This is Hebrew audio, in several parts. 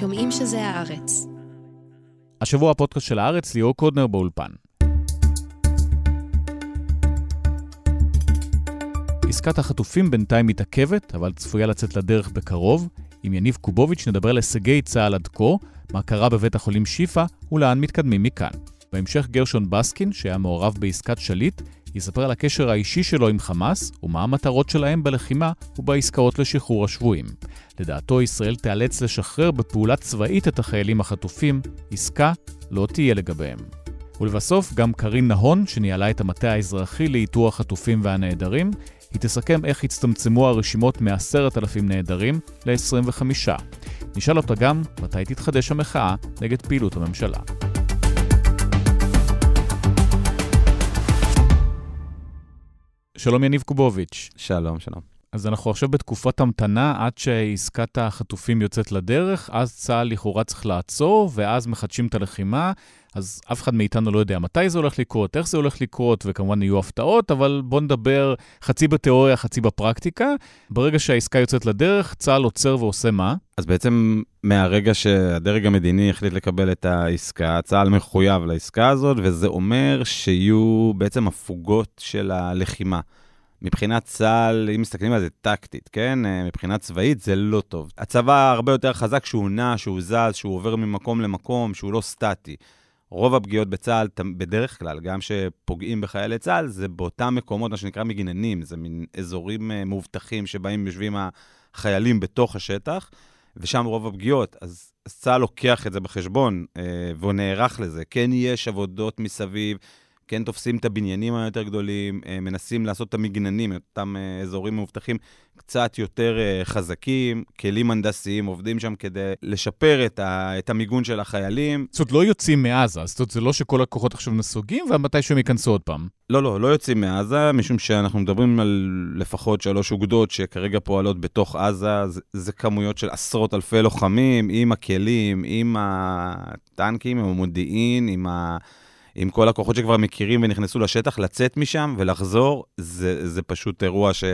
שומעים שזה הארץ. השבוע הפודקאסט של הארץ, ליאור קודנר באולפן. עסקת החטופים בינתיים מתעכבת, אבל צפויה לצאת לדרך בקרוב. עם יניב קובוביץ' נדבר על הישגי צה"ל עד כה, מה קרה בבית החולים שיפא ולאן מתקדמים מכאן. בהמשך גרשון בסקין, שהיה מעורב בעסקת שליט, יספר על הקשר האישי שלו עם חמאס ומה המטרות שלהם בלחימה ובעסקאות לשחרור השבויים. לדעתו, ישראל תיאלץ לשחרר בפעולה צבאית את החיילים החטופים, עסקה לא תהיה לגביהם. ולבסוף, גם קרין נהון, שניהלה את המטה האזרחי לאיתור החטופים והנעדרים, היא תסכם איך הצטמצמו הרשימות מ-10,000 נעדרים ל-25. נשאל אותה גם מתי תתחדש המחאה נגד פעילות הממשלה. שלום יניב קובוביץ'. שלום, שלום. אז אנחנו עכשיו בתקופת המתנה עד שעסקת החטופים יוצאת לדרך, אז צה"ל לכאורה צריך לעצור, ואז מחדשים את הלחימה. אז אף אחד מאיתנו לא יודע מתי זה הולך לקרות, איך זה הולך לקרות, וכמובן יהיו הפתעות, אבל בואו נדבר חצי בתיאוריה, חצי בפרקטיקה. ברגע שהעסקה יוצאת לדרך, צה"ל עוצר ועושה מה? אז בעצם מהרגע שהדרג המדיני החליט לקבל את העסקה, צה"ל מחויב לעסקה הזאת, וזה אומר שיהיו בעצם הפוגות של הלחימה. מבחינת צה"ל, אם מסתכלים על זה טקטית, כן? מבחינה צבאית זה לא טוב. הצבא הרבה יותר חזק שהוא נע, שהוא זז, שהוא עובר ממקום למקום, שהוא לא סטטי. רוב הפגיעות בצה"ל, בדרך כלל, גם שפוגעים בחיילי צה"ל, זה באותם מקומות, מה שנקרא מגננים, זה מין אזורים מאובטחים שבהם יושבים החיילים בתוך השטח, ושם רוב הפגיעות. אז, אז צה"ל לוקח את זה בחשבון, אה, והוא נערך לזה. כן יש עבודות מסביב, כן תופסים את הבניינים היותר גדולים, אה, מנסים לעשות את המגננים, את אותם אה, אזורים מאובטחים, קצת יותר אה, חזקים, כלים הנדסיים עובדים שם כדי לשפר את, ה, את המיגון של החיילים. זאת אומרת, לא יוצאים מעזה, זאת אומרת, זה לא שכל הכוחות עכשיו נסוגים, ומתי שהם ייכנסו עוד פעם. לא, לא, לא יוצאים מעזה, משום שאנחנו מדברים על לפחות שלוש אוגדות שכרגע פועלות בתוך עזה, זה, זה כמויות של עשרות אלפי לוחמים, עם הכלים, עם הטנקים, עם המודיעין, עם ה... עם כל הכוחות שכבר מכירים ונכנסו לשטח, לצאת משם ולחזור, זה, זה פשוט אירוע ש...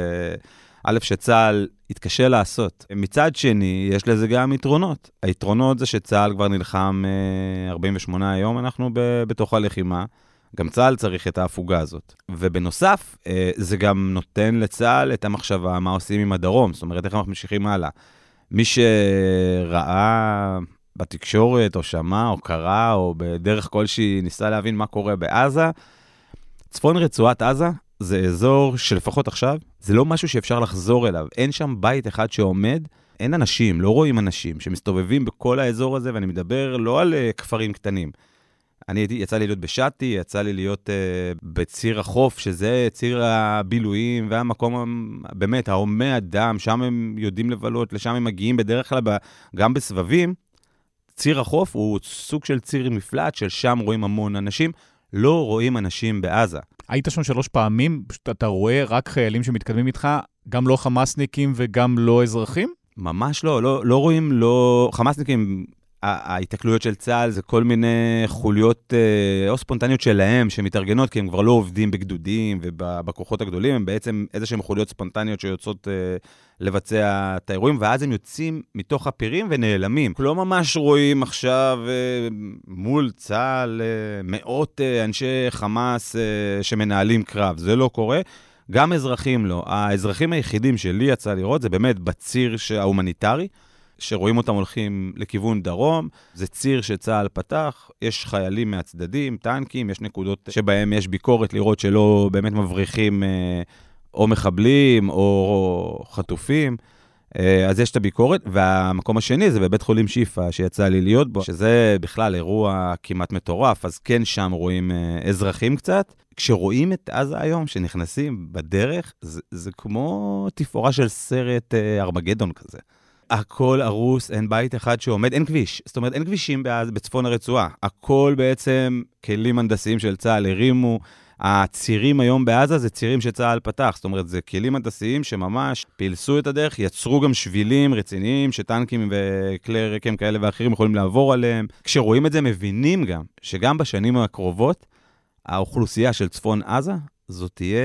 א', שצה"ל יתקשה לעשות. מצד שני, יש לזה גם יתרונות. היתרונות זה שצה"ל כבר נלחם 48 יום, אנחנו ב- בתוך הלחימה. גם צה"ל צריך את ההפוגה הזאת. ובנוסף, זה גם נותן לצה"ל את המחשבה מה עושים עם הדרום, זאת אומרת, איך אנחנו ממשיכים הלאה. מי שראה בתקשורת, או שמע, או קרא, או בדרך כלשהי ניסה להבין מה קורה בעזה. צפון רצועת עזה זה אזור שלפחות עכשיו, זה לא משהו שאפשר לחזור אליו. אין שם בית אחד שעומד, אין אנשים, לא רואים אנשים שמסתובבים בכל האזור הזה, ואני מדבר לא על uh, כפרים קטנים. אני יצא לי להיות בשאטי, יצא לי להיות uh, בציר החוף, שזה ציר הבילויים והמקום, באמת, ההומה אדם, שם הם יודעים לבלות, לשם הם מגיעים בדרך כלל, גם בסבבים. ציר החוף הוא סוג של ציר מפלט, של שם רואים המון אנשים, לא רואים אנשים בעזה. היית שם שלוש פעמים, פשוט אתה רואה רק חיילים שמתקדמים איתך, גם לא חמאסניקים וגם לא אזרחים? ממש לא, לא, לא רואים, לא... חמאסניקים, ההיתקלויות של צה"ל זה כל מיני חוליות אה, או ספונטניות שלהם שמתארגנות, כי הם כבר לא עובדים בגדודים ובכוחות הגדולים, הם בעצם איזה שהם חוליות ספונטניות שיוצאות אה, לבצע את האירועים, ואז הם יוצאים מתוך הפירים ונעלמים. לא ממש רואים עכשיו אה, מול צה"ל מאות אנשי חמאס שמנהלים קרב, זה לא קורה. גם אזרחים לא. האזרחים היחידים שלי יצא לראות זה באמת בציר ההומניטרי. שרואים אותם הולכים לכיוון דרום, זה ציר שצה"ל פתח, יש חיילים מהצדדים, טנקים, יש נקודות שבהם יש ביקורת לראות שלא באמת מבריחים אה, או מחבלים או חטופים. אה, אז יש את הביקורת, והמקום השני זה בבית חולים שיפא, שיצא לי להיות בו, שזה בכלל אירוע כמעט מטורף, אז כן שם רואים אה, אזרחים קצת. כשרואים את עזה היום, שנכנסים בדרך, זה, זה כמו תפאורה של סרט ארמגדון כזה. הכל הרוס, אין בית אחד שעומד, אין כביש. זאת אומרת, אין כבישים בצפון הרצועה. הכל בעצם כלים הנדסיים של צה"ל הרימו. הצירים היום בעזה זה צירים שצה"ל פתח, זאת אומרת, זה כלים הנדסיים שממש פילסו את הדרך, יצרו גם שבילים רציניים שטנקים וכלי רקם כאלה ואחרים יכולים לעבור עליהם. כשרואים את זה, מבינים גם שגם בשנים הקרובות, האוכלוסייה של צפון עזה, זאת תהיה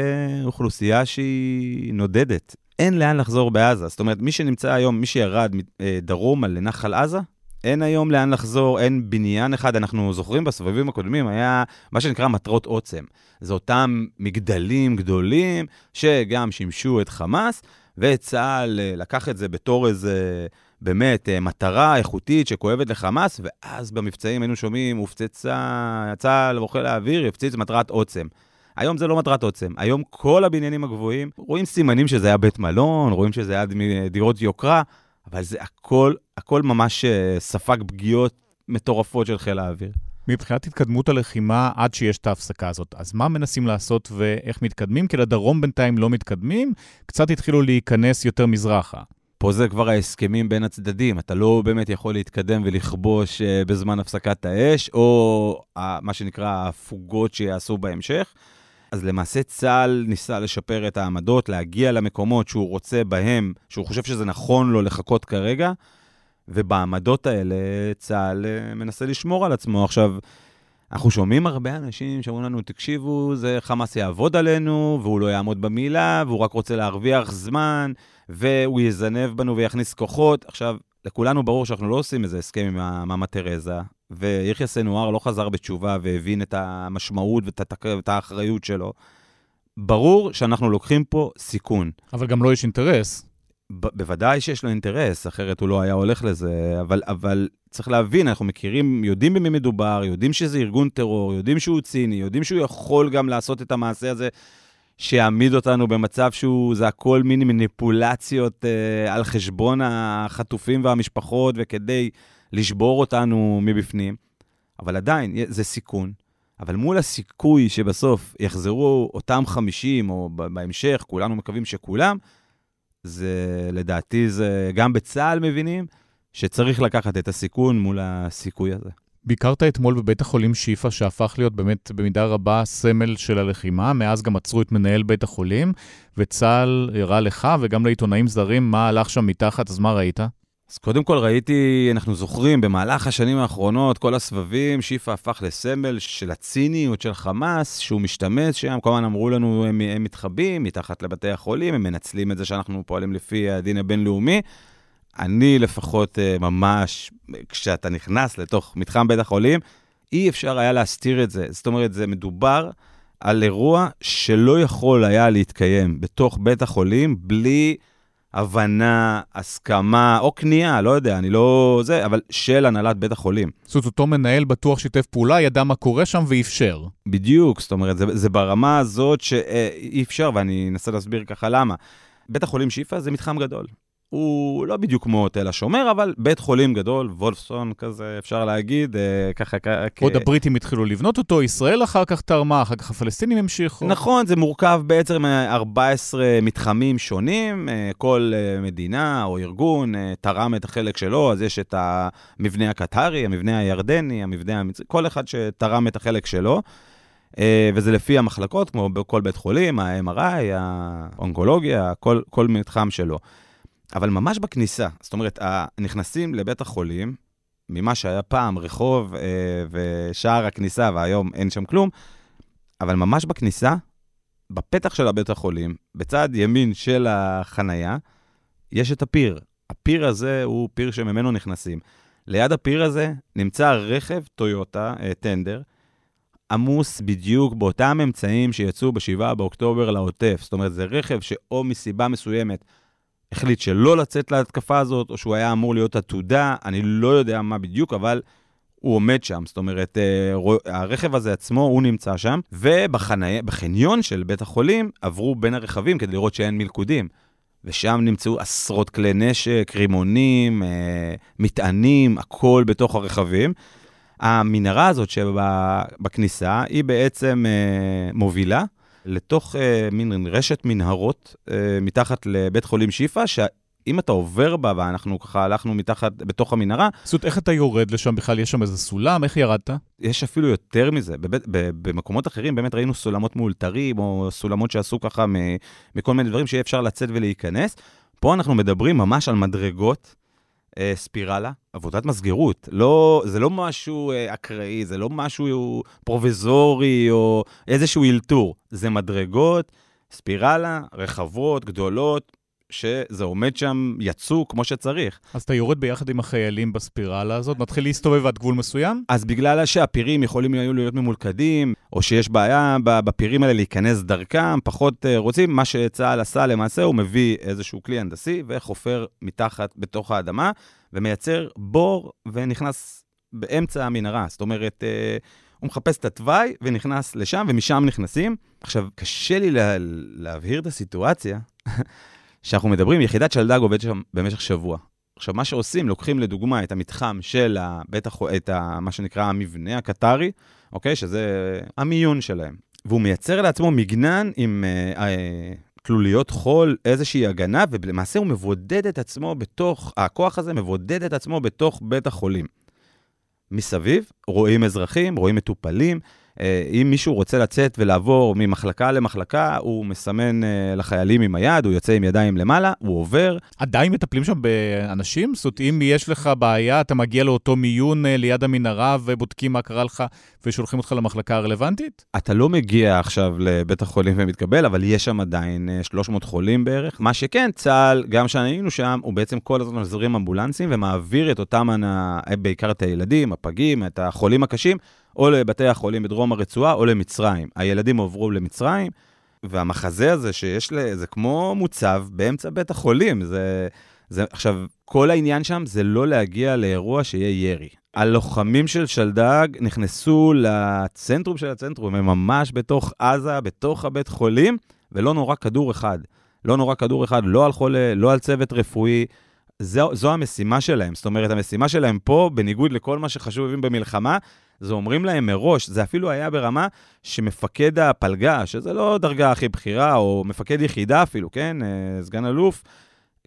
אוכלוסייה שהיא נודדת. אין לאן לחזור בעזה. זאת אומרת, מי שנמצא היום, מי שירד אה, דרומה לנחל עזה, אין היום לאן לחזור, אין בניין אחד. אנחנו זוכרים בסבבים הקודמים, היה מה שנקרא מטרות עוצם. זה אותם מגדלים גדולים שגם שימשו את חמאס, וצה"ל אה, לקח את זה בתור איזה... באמת אה, מטרה איכותית שכואבת לחמאס, ואז במבצעים היינו שומעים, הופצצה, צה"ל וחיל האוויר, יפציץ מטרת עוצם. היום זה לא מטרת עוצם. היום כל הבניינים הגבוהים, רואים סימנים שזה היה בית מלון, רואים שזה היה דירות יוקרה, אבל זה הכל, הכל ממש אה, ספג פגיעות מטורפות של חיל האוויר. מבחינת התקדמות הלחימה עד שיש את ההפסקה הזאת, אז מה מנסים לעשות ואיך מתקדמים? כי לדרום בינתיים לא מתקדמים, קצת התחילו להיכנס יותר מזרחה. פה זה כבר ההסכמים בין הצדדים, אתה לא באמת יכול להתקדם ולכבוש uh, בזמן הפסקת האש, או מה שנקרא ההפוגות שיעשו בהמשך. אז למעשה צה"ל ניסה לשפר את העמדות, להגיע למקומות שהוא רוצה בהם, שהוא חושב שזה נכון לו לחכות כרגע, ובעמדות האלה צה"ל uh, מנסה לשמור על עצמו. עכשיו, אנחנו שומעים הרבה אנשים שאומרים לנו, תקשיבו, זה חמאס יעבוד עלינו, והוא לא יעמוד במילה, והוא רק רוצה להרוויח זמן, והוא יזנב בנו ויכניס כוחות. עכשיו, לכולנו ברור שאנחנו לא עושים איזה הסכם עם המאמה תרזה, ויחיא סנואר לא חזר בתשובה והבין את המשמעות ואת האחריות שלו. ברור שאנחנו לוקחים פה סיכון. אבל גם לא יש אינטרס. ב- בוודאי שיש לו אינטרס, אחרת הוא לא היה הולך לזה, אבל, אבל צריך להבין, אנחנו מכירים, יודעים במי מדובר, יודעים שזה ארגון טרור, יודעים שהוא ציני, יודעים שהוא יכול גם לעשות את המעשה הזה שיעמיד אותנו במצב שהוא, זה הכל מיני מניפולציות אה, על חשבון החטופים והמשפחות, וכדי לשבור אותנו מבפנים. אבל עדיין, זה סיכון. אבל מול הסיכוי שבסוף יחזרו אותם 50, או בהמשך, כולנו מקווים שכולם, זה לדעתי, זה גם בצה"ל מבינים שצריך לקחת את הסיכון מול הסיכוי הזה. ביקרת אתמול בבית החולים שיפא, שהפך להיות באמת במידה רבה סמל של הלחימה. מאז גם עצרו את מנהל בית החולים, וצה"ל הראה לך וגם לעיתונאים זרים מה הלך שם מתחת, אז מה ראית? אז קודם כל ראיתי, אנחנו זוכרים, במהלך השנים האחרונות, כל הסבבים, שיפא הפך לסמל של הציניות של חמאס, שהוא משתמש שם, כל הזמן אמרו לנו, הם, הם מתחבאים מתחת לבתי החולים, הם מנצלים את זה שאנחנו פועלים לפי הדין הבינלאומי. אני לפחות אה, ממש, כשאתה נכנס לתוך מתחם בית החולים, אי אפשר היה להסתיר את זה. זאת אומרת, זה מדובר על אירוע שלא יכול היה להתקיים בתוך בית החולים בלי הבנה, הסכמה או כניעה, לא יודע, אני לא... זה, אבל של הנהלת בית החולים. זאת אומרת, אותו מנהל בטוח שיתף פעולה, ידע מה קורה שם ואפשר. בדיוק, זאת אומרת, זה, זה ברמה הזאת שאי אפשר, ואני אנסה להסביר ככה למה. בית החולים שיפא זה מתחם גדול. הוא לא בדיוק כמו תל השומר, אבל בית חולים גדול, וולפסון כזה, אפשר להגיד, אה, ככה... כ... עוד הבריטים התחילו לבנות אותו, ישראל אחר כך תרמה, אחר כך הפלסטינים המשיכו. נכון, זה מורכב בעצם מ-14 מתחמים שונים, אה, כל אה, מדינה או ארגון אה, תרם את החלק שלו, אז יש את המבנה הקטרי, המבנה הירדני, המבנה המצרי, כל אחד שתרם את החלק שלו. Uh, וזה לפי המחלקות, כמו בכל בית חולים, ה-MRI, האונקולוגיה, כל, כל מתחם שלו. אבל ממש בכניסה, זאת אומרת, נכנסים לבית החולים, ממה שהיה פעם רחוב אה, ושער הכניסה, והיום אין שם כלום, אבל ממש בכניסה, בפתח של הבית החולים, בצד ימין של החנייה, יש את הפיר. הפיר הזה הוא פיר שממנו נכנסים. ליד הפיר הזה נמצא רכב טויוטה, אה, טנדר, עמוס בדיוק באותם אמצעים שיצאו ב-7 באוקטובר לעוטף. זאת אומרת, זה רכב שאו מסיבה מסוימת החליט שלא לצאת להתקפה הזאת, או שהוא היה אמור להיות עתודה, אני לא יודע מה בדיוק, אבל הוא עומד שם. זאת אומרת, אה, הרכב הזה עצמו, הוא נמצא שם, ובחניון של בית החולים עברו בין הרכבים כדי לראות שאין מלכודים. ושם נמצאו עשרות כלי נשק, רימונים, אה, מטענים, הכל בתוך הרכבים. המנהרה הזאת שבכניסה, היא בעצם אה, מובילה לתוך אה, מין רשת מנהרות אה, מתחת לבית חולים שיפא, שאם אתה עובר בה, ואנחנו ככה הלכנו מתחת, בתוך המנהרה... זאת אומרת, איך אתה יורד לשם בכלל? יש שם איזה סולם? איך ירדת? יש אפילו יותר מזה. בבית, במקומות אחרים באמת ראינו סולמות מאולתרים, או סולמות שעשו ככה מכל מיני דברים שיהיה אפשר לצאת ולהיכנס. פה אנחנו מדברים ממש על מדרגות. אה, ספירלה, עבודת מסגרות. לא, זה לא משהו אה, אקראי, זה לא משהו פרוביזורי או איזשהו אלתור. זה מדרגות, ספירלה, רחבות, גדולות, שזה עומד שם יצוק כמו שצריך. אז אתה יורד ביחד עם החיילים בספירלה הזאת, מתחיל להסתובב עד גבול מסוים? אז בגלל שהפירים יכולים היו להיות ממולכדים, או שיש בעיה בפירים האלה להיכנס דרכם, פחות אה, רוצים, מה שצה"ל עשה למעשה, הוא מביא איזשהו כלי הנדסי וחופר מתחת, בתוך האדמה, ומייצר בור ונכנס באמצע המנהרה. זאת אומרת, אה, הוא מחפש את התוואי ונכנס לשם, ומשם נכנסים. עכשיו, קשה לי לה, להבהיר את הסיטואציה שאנחנו מדברים, יחידת שלדג עובדת שם במשך שבוע. עכשיו, מה שעושים, לוקחים לדוגמה את המתחם של בית החו... את ה... מה שנקרא המבנה הקטרי, אוקיי? שזה המיון שלהם. והוא מייצר לעצמו מגנן עם אה, אה, תלוליות חול, איזושהי הגנה, ולמעשה הוא מבודד את עצמו בתוך, הכוח הזה מבודד את עצמו בתוך בית החולים. מסביב, רואים אזרחים, רואים מטופלים. אה, אם מישהו רוצה לצאת ולעבור ממחלקה למחלקה, הוא מסמן אה, לחיילים עם היד, הוא יוצא עם ידיים למעלה, הוא עובר. עדיין מטפלים שם באנשים? זאת אומרת, אם יש לך בעיה, אתה מגיע לאותו מיון אה, ליד המנהרה ובודקים מה קרה לך ושולחים אותך למחלקה הרלוונטית? אתה לא מגיע עכשיו לבית החולים ומתקבל, אבל יש שם עדיין 300 חולים בערך. מה שכן, צה"ל, גם כשהיינו שם, הוא בעצם כל הזמן מזרים אמבולנסים ומעביר את אותם, בעיקר את הילדים, הפגים, את החולים הקשים. או לבתי החולים בדרום הרצועה או למצרים. הילדים עברו למצרים, והמחזה הזה שיש, ל... זה כמו מוצב באמצע בית החולים. זה, זה, עכשיו, כל העניין שם זה לא להגיע לאירוע שיהיה ירי. הלוחמים של שלדג נכנסו לצנטרום של הצנטרום, הם ממש בתוך עזה, בתוך הבית חולים, ולא נורא כדור אחד. לא נורא כדור אחד, לא על חולה, לא על צוות רפואי. זו, זו המשימה שלהם. זאת אומרת, המשימה שלהם פה, בניגוד לכל מה שחשוב במלחמה, זה אומרים להם מראש, זה אפילו היה ברמה שמפקד הפלגה, שזה לא דרגה הכי בכירה, או מפקד יחידה אפילו, כן, אה, סגן אלוף,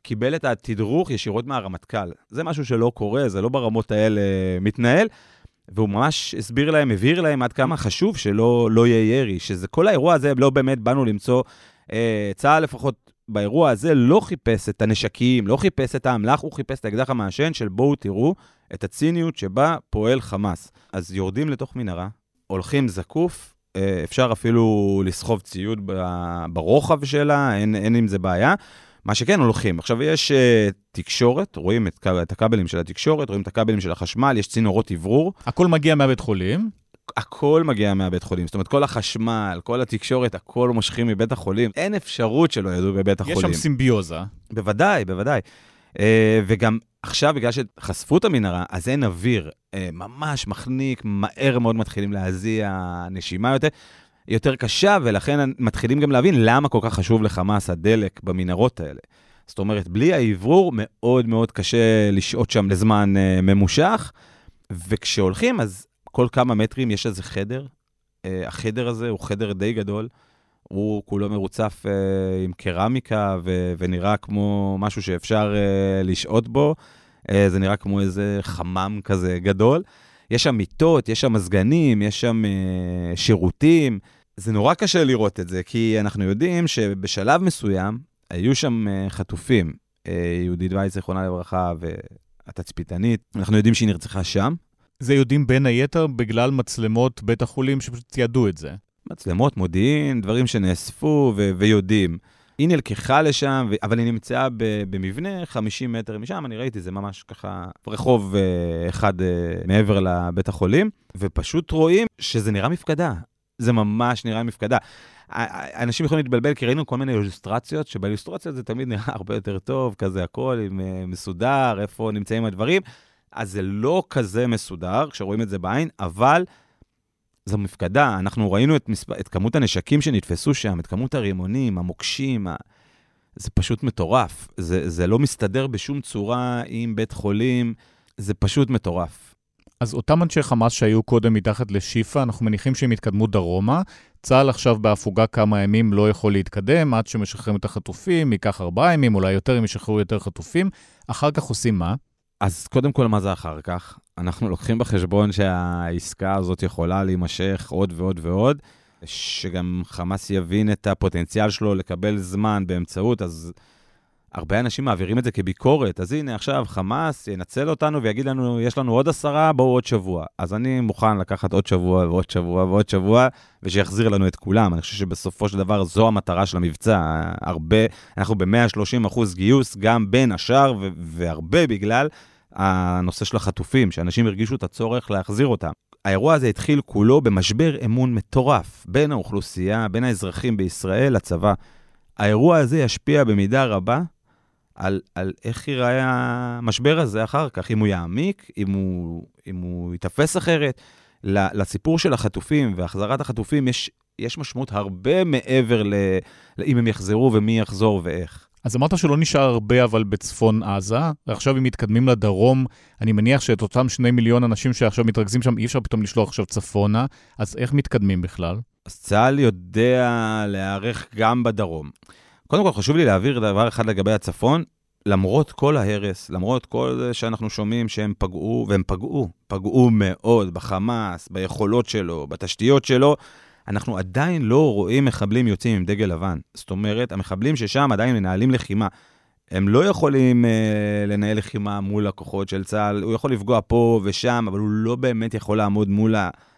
קיבל את התדרוך ישירות מהרמטכ"ל. זה משהו שלא קורה, זה לא ברמות האלה מתנהל. והוא ממש הסביר להם, הבהיר להם עד כמה חשוב שלא לא יהיה ירי, שזה כל האירוע הזה, לא באמת באנו למצוא, אה, צה"ל לפחות באירוע הזה לא חיפש את הנשקים, לא חיפש את האמל"ח, הוא חיפש את האקדח המעשן של בואו תראו את הציניות שבה פועל חמאס. אז יורדים לתוך מנהרה, הולכים זקוף, אה, אפשר אפילו לסחוב ציוד ברוחב שלה, אין, אין עם זה בעיה. מה שכן, הולכים. עכשיו, יש uh, תקשורת, רואים את, את הכבלים של התקשורת, רואים את הכבלים של החשמל, יש צינורות אוורור. הכל מגיע מהבית חולים? הכל מגיע מהבית חולים. זאת אומרת, כל החשמל, כל התקשורת, הכל מושכים מבית החולים. אין אפשרות שלא ידעו בבית החולים. יש שם סימביוזה. בוודאי, בוודאי. Uh, וגם עכשיו, בגלל שחשפו את המנהרה, אז אין אוויר. Uh, ממש מחניק, מהר מאוד מתחילים להזיע, נשימה יותר. יותר קשה, ולכן מתחילים גם להבין למה כל כך חשוב לחמאס הדלק במנהרות האלה. זאת אומרת, בלי האוורור, מאוד מאוד קשה לשהות שם לזמן uh, ממושך, וכשהולכים, אז כל כמה מטרים יש איזה חדר. Uh, החדר הזה הוא חדר די גדול. הוא כולו מרוצף uh, עם קרמיקה ו- ונראה כמו משהו שאפשר uh, לשהות בו. Uh, זה נראה כמו איזה חמם כזה גדול. יש שם מיטות, יש שם מזגנים, יש שם uh, שירותים. זה נורא קשה לראות את זה, כי אנחנו יודעים שבשלב מסוים היו שם uh, חטופים. Uh, יהודית וייס, זיכרונה לברכה, והתצפיתנית. אנחנו יודעים שהיא נרצחה שם. זה יודעים בין היתר בגלל מצלמות בית החולים שפשוט תיעדו את זה. מצלמות, מודיעין, דברים שנאספו ו- ויודעים. היא נלקחה לשם, אבל היא נמצאה במבנה 50 מטר משם, אני ראיתי, זה ממש ככה רחוב uh, אחד uh, מעבר לבית החולים, ופשוט רואים שזה נראה מפקדה. זה ממש נראה מפקדה. אנשים יכולים להתבלבל, כי ראינו כל מיני אילוסטרציות, שבאילוסטרציות זה תמיד נראה הרבה יותר טוב, כזה הכל uh, מסודר, איפה נמצאים הדברים. אז זה לא כזה מסודר כשרואים את זה בעין, אבל זו מפקדה. אנחנו ראינו את, מספ... את כמות הנשקים שנתפסו שם, את כמות הרימונים, המוקשים, ה... זה פשוט מטורף. זה, זה לא מסתדר בשום צורה עם בית חולים, זה פשוט מטורף. אז אותם אנשי חמאס שהיו קודם מתחת לשיפא, אנחנו מניחים שהם יתקדמו דרומה. צה"ל עכשיו בהפוגה כמה ימים לא יכול להתקדם עד שמשחררים את החטופים, ייקח ארבעה ימים, אולי יותר אם ישחררו יותר חטופים. אחר כך עושים מה? אז קודם כל, מה זה אחר כך? אנחנו לוקחים בחשבון שהעסקה הזאת יכולה להימשך עוד ועוד ועוד, שגם חמאס יבין את הפוטנציאל שלו לקבל זמן באמצעות, אז הרבה אנשים מעבירים את זה כביקורת, אז הנה עכשיו חמאס ינצל אותנו ויגיד לנו, יש לנו עוד עשרה, בואו עוד שבוע. אז אני מוכן לקחת עוד שבוע ועוד שבוע ועוד שבוע, ושיחזיר לנו את כולם. אני חושב שבסופו של דבר זו המטרה של המבצע. הרבה, אנחנו ב-130 אחוז גיוס, גם בין השאר, והרבה בגלל הנושא של החטופים, שאנשים הרגישו את הצורך להחזיר אותם. האירוע הזה התחיל כולו במשבר אמון מטורף בין האוכלוסייה, בין האזרחים בישראל לצבא. האירוע הזה ישפיע במידה רבה על, על איך ייראה המשבר הזה אחר כך, אם הוא יעמיק, אם הוא, אם הוא ייתפס אחרת. לסיפור של החטופים והחזרת החטופים יש, יש משמעות הרבה מעבר לאם הם יחזרו ומי יחזור ואיך. אז אמרת שלא נשאר הרבה אבל בצפון עזה, ועכשיו אם מתקדמים לדרום, אני מניח שאת אותם שני מיליון אנשים שעכשיו מתרכזים שם, אי אפשר פתאום לשלוח עכשיו צפונה, אז איך מתקדמים בכלל? אז צה"ל יודע להיערך גם בדרום. קודם כל, חשוב לי להעביר דבר אחד לגבי הצפון. למרות כל ההרס, למרות כל זה שאנחנו שומעים שהם פגעו, והם פגעו, פגעו מאוד בחמאס, ביכולות שלו, בתשתיות שלו, אנחנו עדיין לא רואים מחבלים יוצאים עם דגל לבן. זאת אומרת, המחבלים ששם עדיין מנהלים לחימה. הם לא יכולים אה, לנהל לחימה מול הכוחות של צה"ל, הוא יכול לפגוע פה ושם, אבל הוא לא באמת יכול לעמוד מול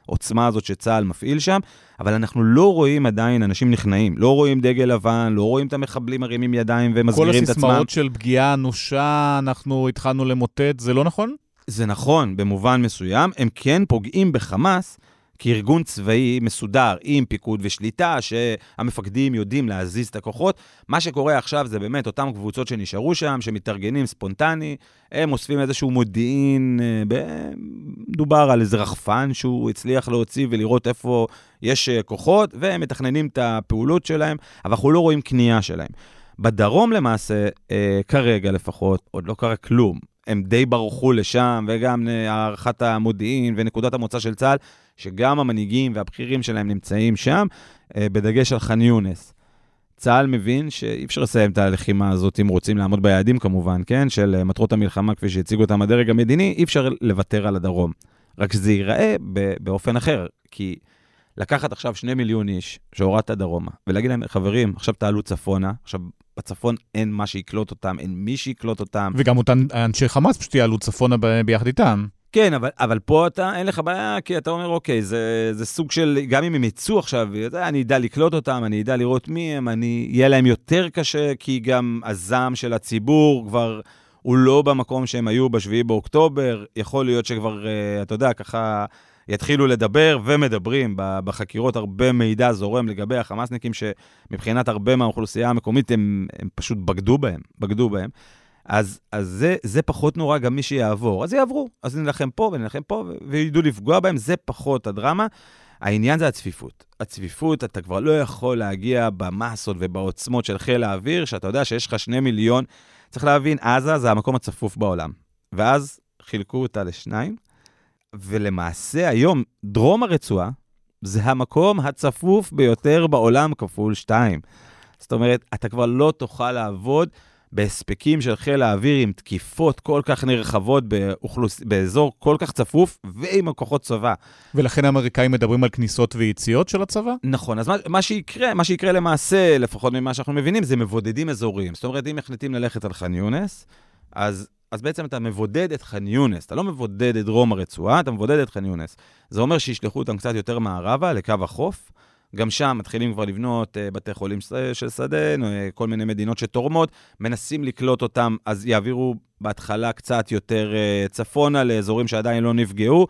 העוצמה הזאת שצה"ל מפעיל שם, אבל אנחנו לא רואים עדיין אנשים נכנעים. לא רואים דגל לבן, לא רואים את המחבלים מרימים ידיים ומסגירים את עצמם. כל הסיסמאות של פגיעה אנושה, אנחנו התחלנו למוטט, זה לא נכון? זה נכון, במובן מסוים. הם כן פוגעים בחמאס, כארגון צבאי מסודר עם פיקוד ושליטה, שהמפקדים יודעים להזיז את הכוחות. מה שקורה עכשיו זה באמת אותן קבוצות שנשארו שם, שמתארגנים ספונטני, הם אוספים איזשהו מודיעין, אה, מדובר על איזה רחפן שהוא הצליח להוציא ולראות איפה יש אה, כוחות, והם מתכננים את הפעולות שלהם, אבל אנחנו לא רואים קנייה שלהם. בדרום למעשה, אה, כרגע לפחות, עוד לא קרה כלום. הם די ברחו לשם, וגם הערכת המודיעין ונקודת המוצא של צה"ל שגם המנהיגים והבכירים שלהם נמצאים שם, אה, בדגש על ח'אן יונס. צה"ל מבין שאי אפשר לסיים את הלחימה הזאת אם רוצים לעמוד ביעדים כמובן, כן? של אה, מטרות המלחמה כפי שהציגו אותם הדרג המדיני, אי אפשר לוותר על הדרום. רק שזה ייראה באופן אחר, כי לקחת עכשיו שני מיליון איש שהורדת דרומה, ולהגיד להם, חברים, עכשיו תעלו צפונה, עכשיו בצפון אין מה שיקלוט אותם, אין מי שיקלוט אותם. וגם אותם אנשי חמאס פשוט יעלו צפונה ביחד איתם. כן, אבל, אבל פה אתה, אין לך בעיה, כי אתה אומר, אוקיי, זה, זה סוג של, גם אם הם יצאו עכשיו, אני אדע לקלוט אותם, אני אדע לראות מי הם, אני, יהיה להם יותר קשה, כי גם הזעם של הציבור כבר, הוא לא במקום שהם היו ב-7 באוקטובר, יכול להיות שכבר, אה, אתה יודע, ככה... יתחילו לדבר ומדברים בחקירות, הרבה מידע זורם לגבי החמאסניקים, שמבחינת הרבה מהאוכלוסייה המקומית, הם, הם פשוט בגדו בהם, בגדו בהם. אז, אז זה, זה פחות נורא גם מי שיעבור. אז יעברו, אז נלחם פה ונלחם פה, וידעו לפגוע בהם, זה פחות הדרמה. העניין זה הצפיפות. הצפיפות, אתה כבר לא יכול להגיע במסות ובעוצמות של חיל האוויר, שאתה יודע שיש לך שני מיליון. צריך להבין, עזה זה המקום הצפוף בעולם. ואז חילקו אותה לשניים, ולמעשה היום, דרום הרצועה זה המקום הצפוף ביותר בעולם כפול שתיים. זאת אומרת, אתה כבר לא תוכל לעבוד. בהספקים של חיל האוויר עם תקיפות כל כך נרחבות באוכלוס... באזור כל כך צפוף ועם הכוחות צבא. ולכן האמריקאים מדברים על כניסות ויציאות של הצבא? נכון, אז מה, מה, שיקרה, מה שיקרה למעשה, לפחות ממה שאנחנו מבינים, זה מבודדים אזוריים. זאת אומרת, אם מחליטים ללכת על ח'אן יונס, אז, אז בעצם אתה מבודד את ח'אן יונס, אתה לא מבודד את דרום הרצועה, אתה מבודד את ח'אן יונס. זה אומר שישלחו אותם קצת יותר מערבה, לקו החוף, גם שם מתחילים כבר לבנות uh, בתי חולים של שדה, uh, כל מיני מדינות שתורמות, מנסים לקלוט אותם, אז יעבירו בהתחלה קצת יותר uh, צפונה לאזורים שעדיין לא נפגעו,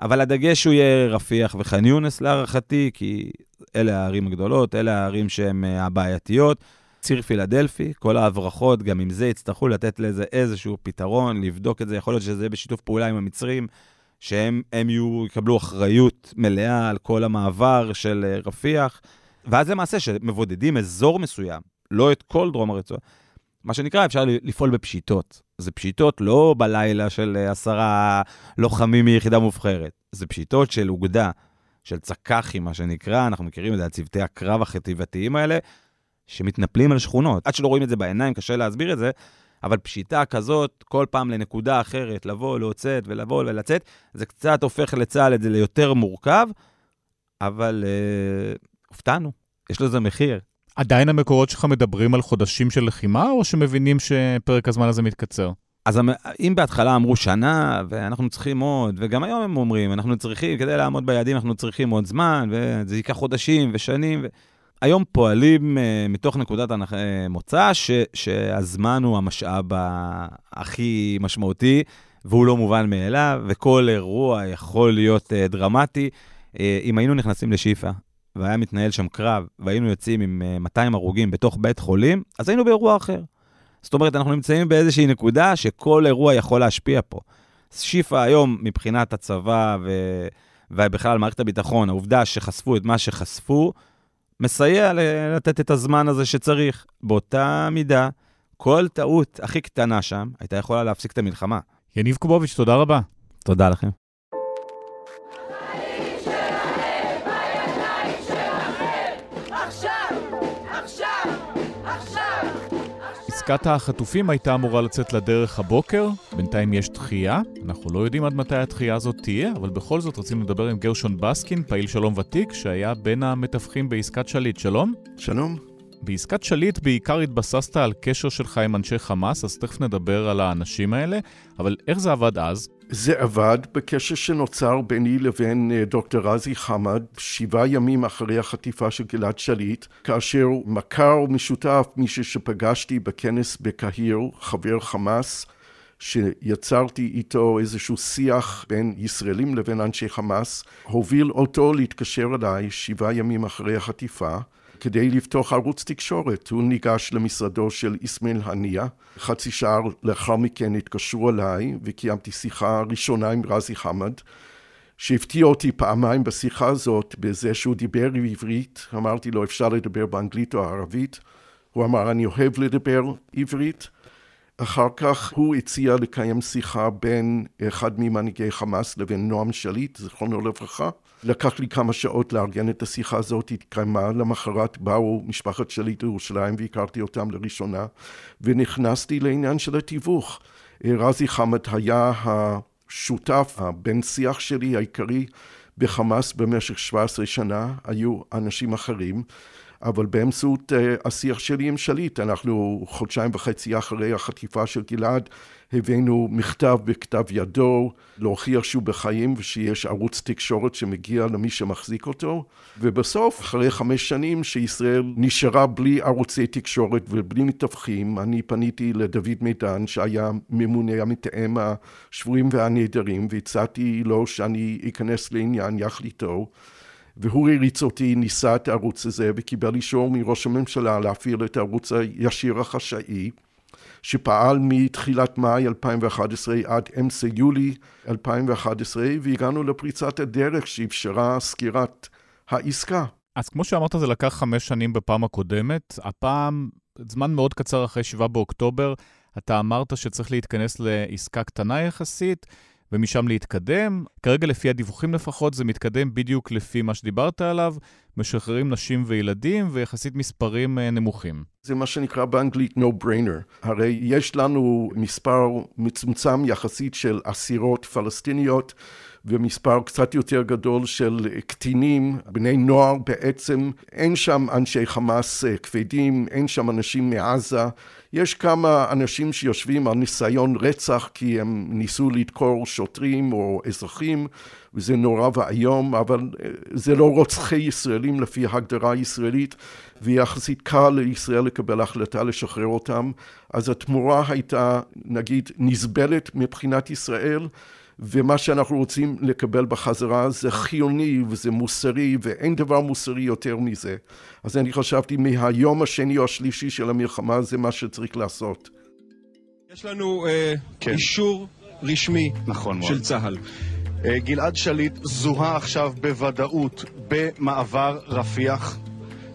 אבל הדגש הוא יהיה רפיח וח'אן יונס להערכתי, כי אלה הערים הגדולות, אלה הערים שהן הבעייתיות. ציר פילדלפי, כל ההברחות, גם עם זה יצטרכו לתת לזה איזשהו פתרון, לבדוק את זה, יכול להיות שזה בשיתוף פעולה עם המצרים. שהם יהיו, יקבלו אחריות מלאה על כל המעבר של אה, רפיח, ואז למעשה שמבודדים אזור מסוים, לא את כל דרום הרצועה, מה שנקרא, אפשר לפעול בפשיטות. זה פשיטות לא בלילה של אה, עשרה לוחמים מיחידה מובחרת, זה פשיטות של אוגדה, של צק"חים, מה שנקרא, אנחנו מכירים את זה, הצוותי הקרב החטיבתיים האלה, שמתנפלים על שכונות. עד שלא רואים את זה בעיניים, קשה להסביר את זה, אבל פשיטה כזאת, כל פעם לנקודה אחרת, לבוא, להוצאת ולבוא ולצאת, זה קצת הופך לצה"ל את זה ליותר מורכב, אבל אה, הופתענו, יש לזה מחיר. עדיין המקורות שלך מדברים על חודשים של לחימה, או שמבינים שפרק הזמן הזה מתקצר? אז אם בהתחלה אמרו שנה, ואנחנו צריכים עוד, וגם היום הם אומרים, אנחנו צריכים, כדי לעמוד ביעדים, אנחנו צריכים עוד זמן, וזה ייקח חודשים ושנים. ו... היום פועלים uh, מתוך נקודת הנח... מוצא ש... שהזמן הוא המשאב הכי משמעותי, והוא לא מובן מאליו, וכל אירוע יכול להיות uh, דרמטי. Uh, אם היינו נכנסים לשיפא, והיה מתנהל שם קרב, והיינו יוצאים עם uh, 200 הרוגים בתוך בית חולים, אז היינו באירוע אחר. זאת אומרת, אנחנו נמצאים באיזושהי נקודה שכל אירוע יכול להשפיע פה. שיפא היום, מבחינת הצבא ו... ובכלל מערכת הביטחון, העובדה שחשפו את מה שחשפו, מסייע לתת את הזמן הזה שצריך. באותה מידה, כל טעות הכי קטנה שם הייתה יכולה להפסיק את המלחמה. יניב קובוביץ', תודה רבה. תודה לכם. עסקת החטופים הייתה אמורה לצאת לדרך הבוקר, בינתיים יש דחייה. אנחנו לא יודעים עד מתי הדחייה הזאת תהיה, אבל בכל זאת רצינו לדבר עם גרשון בסקין, פעיל שלום ותיק, שהיה בין המתווכים בעסקת שליט. שלום. שלום. בעסקת שליט בעיקר התבססת על קשר שלך עם אנשי חמאס, אז תכף נדבר על האנשים האלה, אבל איך זה עבד אז? זה עבד בקשר שנוצר ביני לבין אה, דוקטור רזי חמד שבעה ימים אחרי החטיפה של גלעד שליט, כאשר מכר משותף, מישהו שפגשתי בכנס בקהיר, חבר חמאס, שיצרתי איתו איזשהו שיח בין ישראלים לבין אנשי חמאס, הוביל אותו להתקשר אליי שבעה ימים אחרי החטיפה. כדי לפתוח ערוץ תקשורת. הוא ניגש למשרדו של אסמאעיל הנייה. חצי שעה לאחר מכן התקשרו אליי וקיימתי שיחה ראשונה עם רזי חמד, שהפתיע אותי פעמיים בשיחה הזאת בזה שהוא דיבר עברית. אמרתי לו אפשר לדבר באנגלית או ערבית. הוא אמר אני אוהב לדבר עברית. אחר כך הוא הציע לקיים שיחה בין אחד ממנהיגי חמאס לבין נועם שליט, זיכרונו לברכה. לקח לי כמה שעות לארגן את השיחה הזאת, התקיימה, למחרת באו משפחת שליט לירושלים והכרתי אותם לראשונה, ונכנסתי לעניין של התיווך. רזי חמד היה השותף, הבן שיח שלי העיקרי בחמאס במשך 17 שנה, היו אנשים אחרים. אבל באמצעות uh, השיח שלי עם שליט, אנחנו חודשיים וחצי אחרי החטיפה של גלעד, הבאנו מכתב בכתב ידו להוכיח שהוא בחיים ושיש ערוץ תקשורת שמגיע למי שמחזיק אותו, ובסוף, אחרי חמש שנים שישראל נשארה בלי ערוצי תקשורת ובלי מתווכים, אני פניתי לדוד מידן שהיה ממונה המתאם השבויים והנעדרים והצעתי לו שאני אכנס לעניין יחד איתו והוא הריץ אותי, ניסה את הערוץ הזה וקיבל אישור מראש הממשלה להפעיל את הערוץ הישיר החשאי שפעל מתחילת מאי 2011 עד אמצע יולי 2011 והגענו לפריצת הדרך שאפשרה סקירת העסקה. אז כמו שאמרת זה לקח חמש שנים בפעם הקודמת, הפעם זמן מאוד קצר אחרי 7 באוקטובר אתה אמרת שצריך להתכנס לעסקה קטנה יחסית ומשם להתקדם. כרגע, לפי הדיווחים לפחות, זה מתקדם בדיוק לפי מה שדיברת עליו, משחררים נשים וילדים ויחסית מספרים אה, נמוכים. זה מה שנקרא באנגלית no brainer. הרי יש לנו מספר מצומצם יחסית של אסירות פלסטיניות ומספר קצת יותר גדול של קטינים, בני נוער בעצם, אין שם אנשי חמאס אה, כבדים, אין שם אנשים מעזה, יש כמה אנשים שיושבים על ניסיון רצח כי הם ניסו לדקור שוטרים או אזרחים וזה נורא ואיום, אבל אה, זה לא רוצחי ישראלים לפי ההגדרה הישראלית ויחסית קל לישראל לקבל החלטה לשחרר אותם, אז התמורה הייתה נגיד נסבלת מבחינת ישראל ומה שאנחנו רוצים לקבל בחזרה זה חיוני וזה מוסרי ואין דבר מוסרי יותר מזה. אז אני חשבתי מהיום השני או השלישי של המלחמה זה מה שצריך לעשות. יש לנו אה, כן. אישור רשמי נכון של מאוד. צה"ל. אה, גלעד שליט זוהה עכשיו בוודאות במעבר רפיח.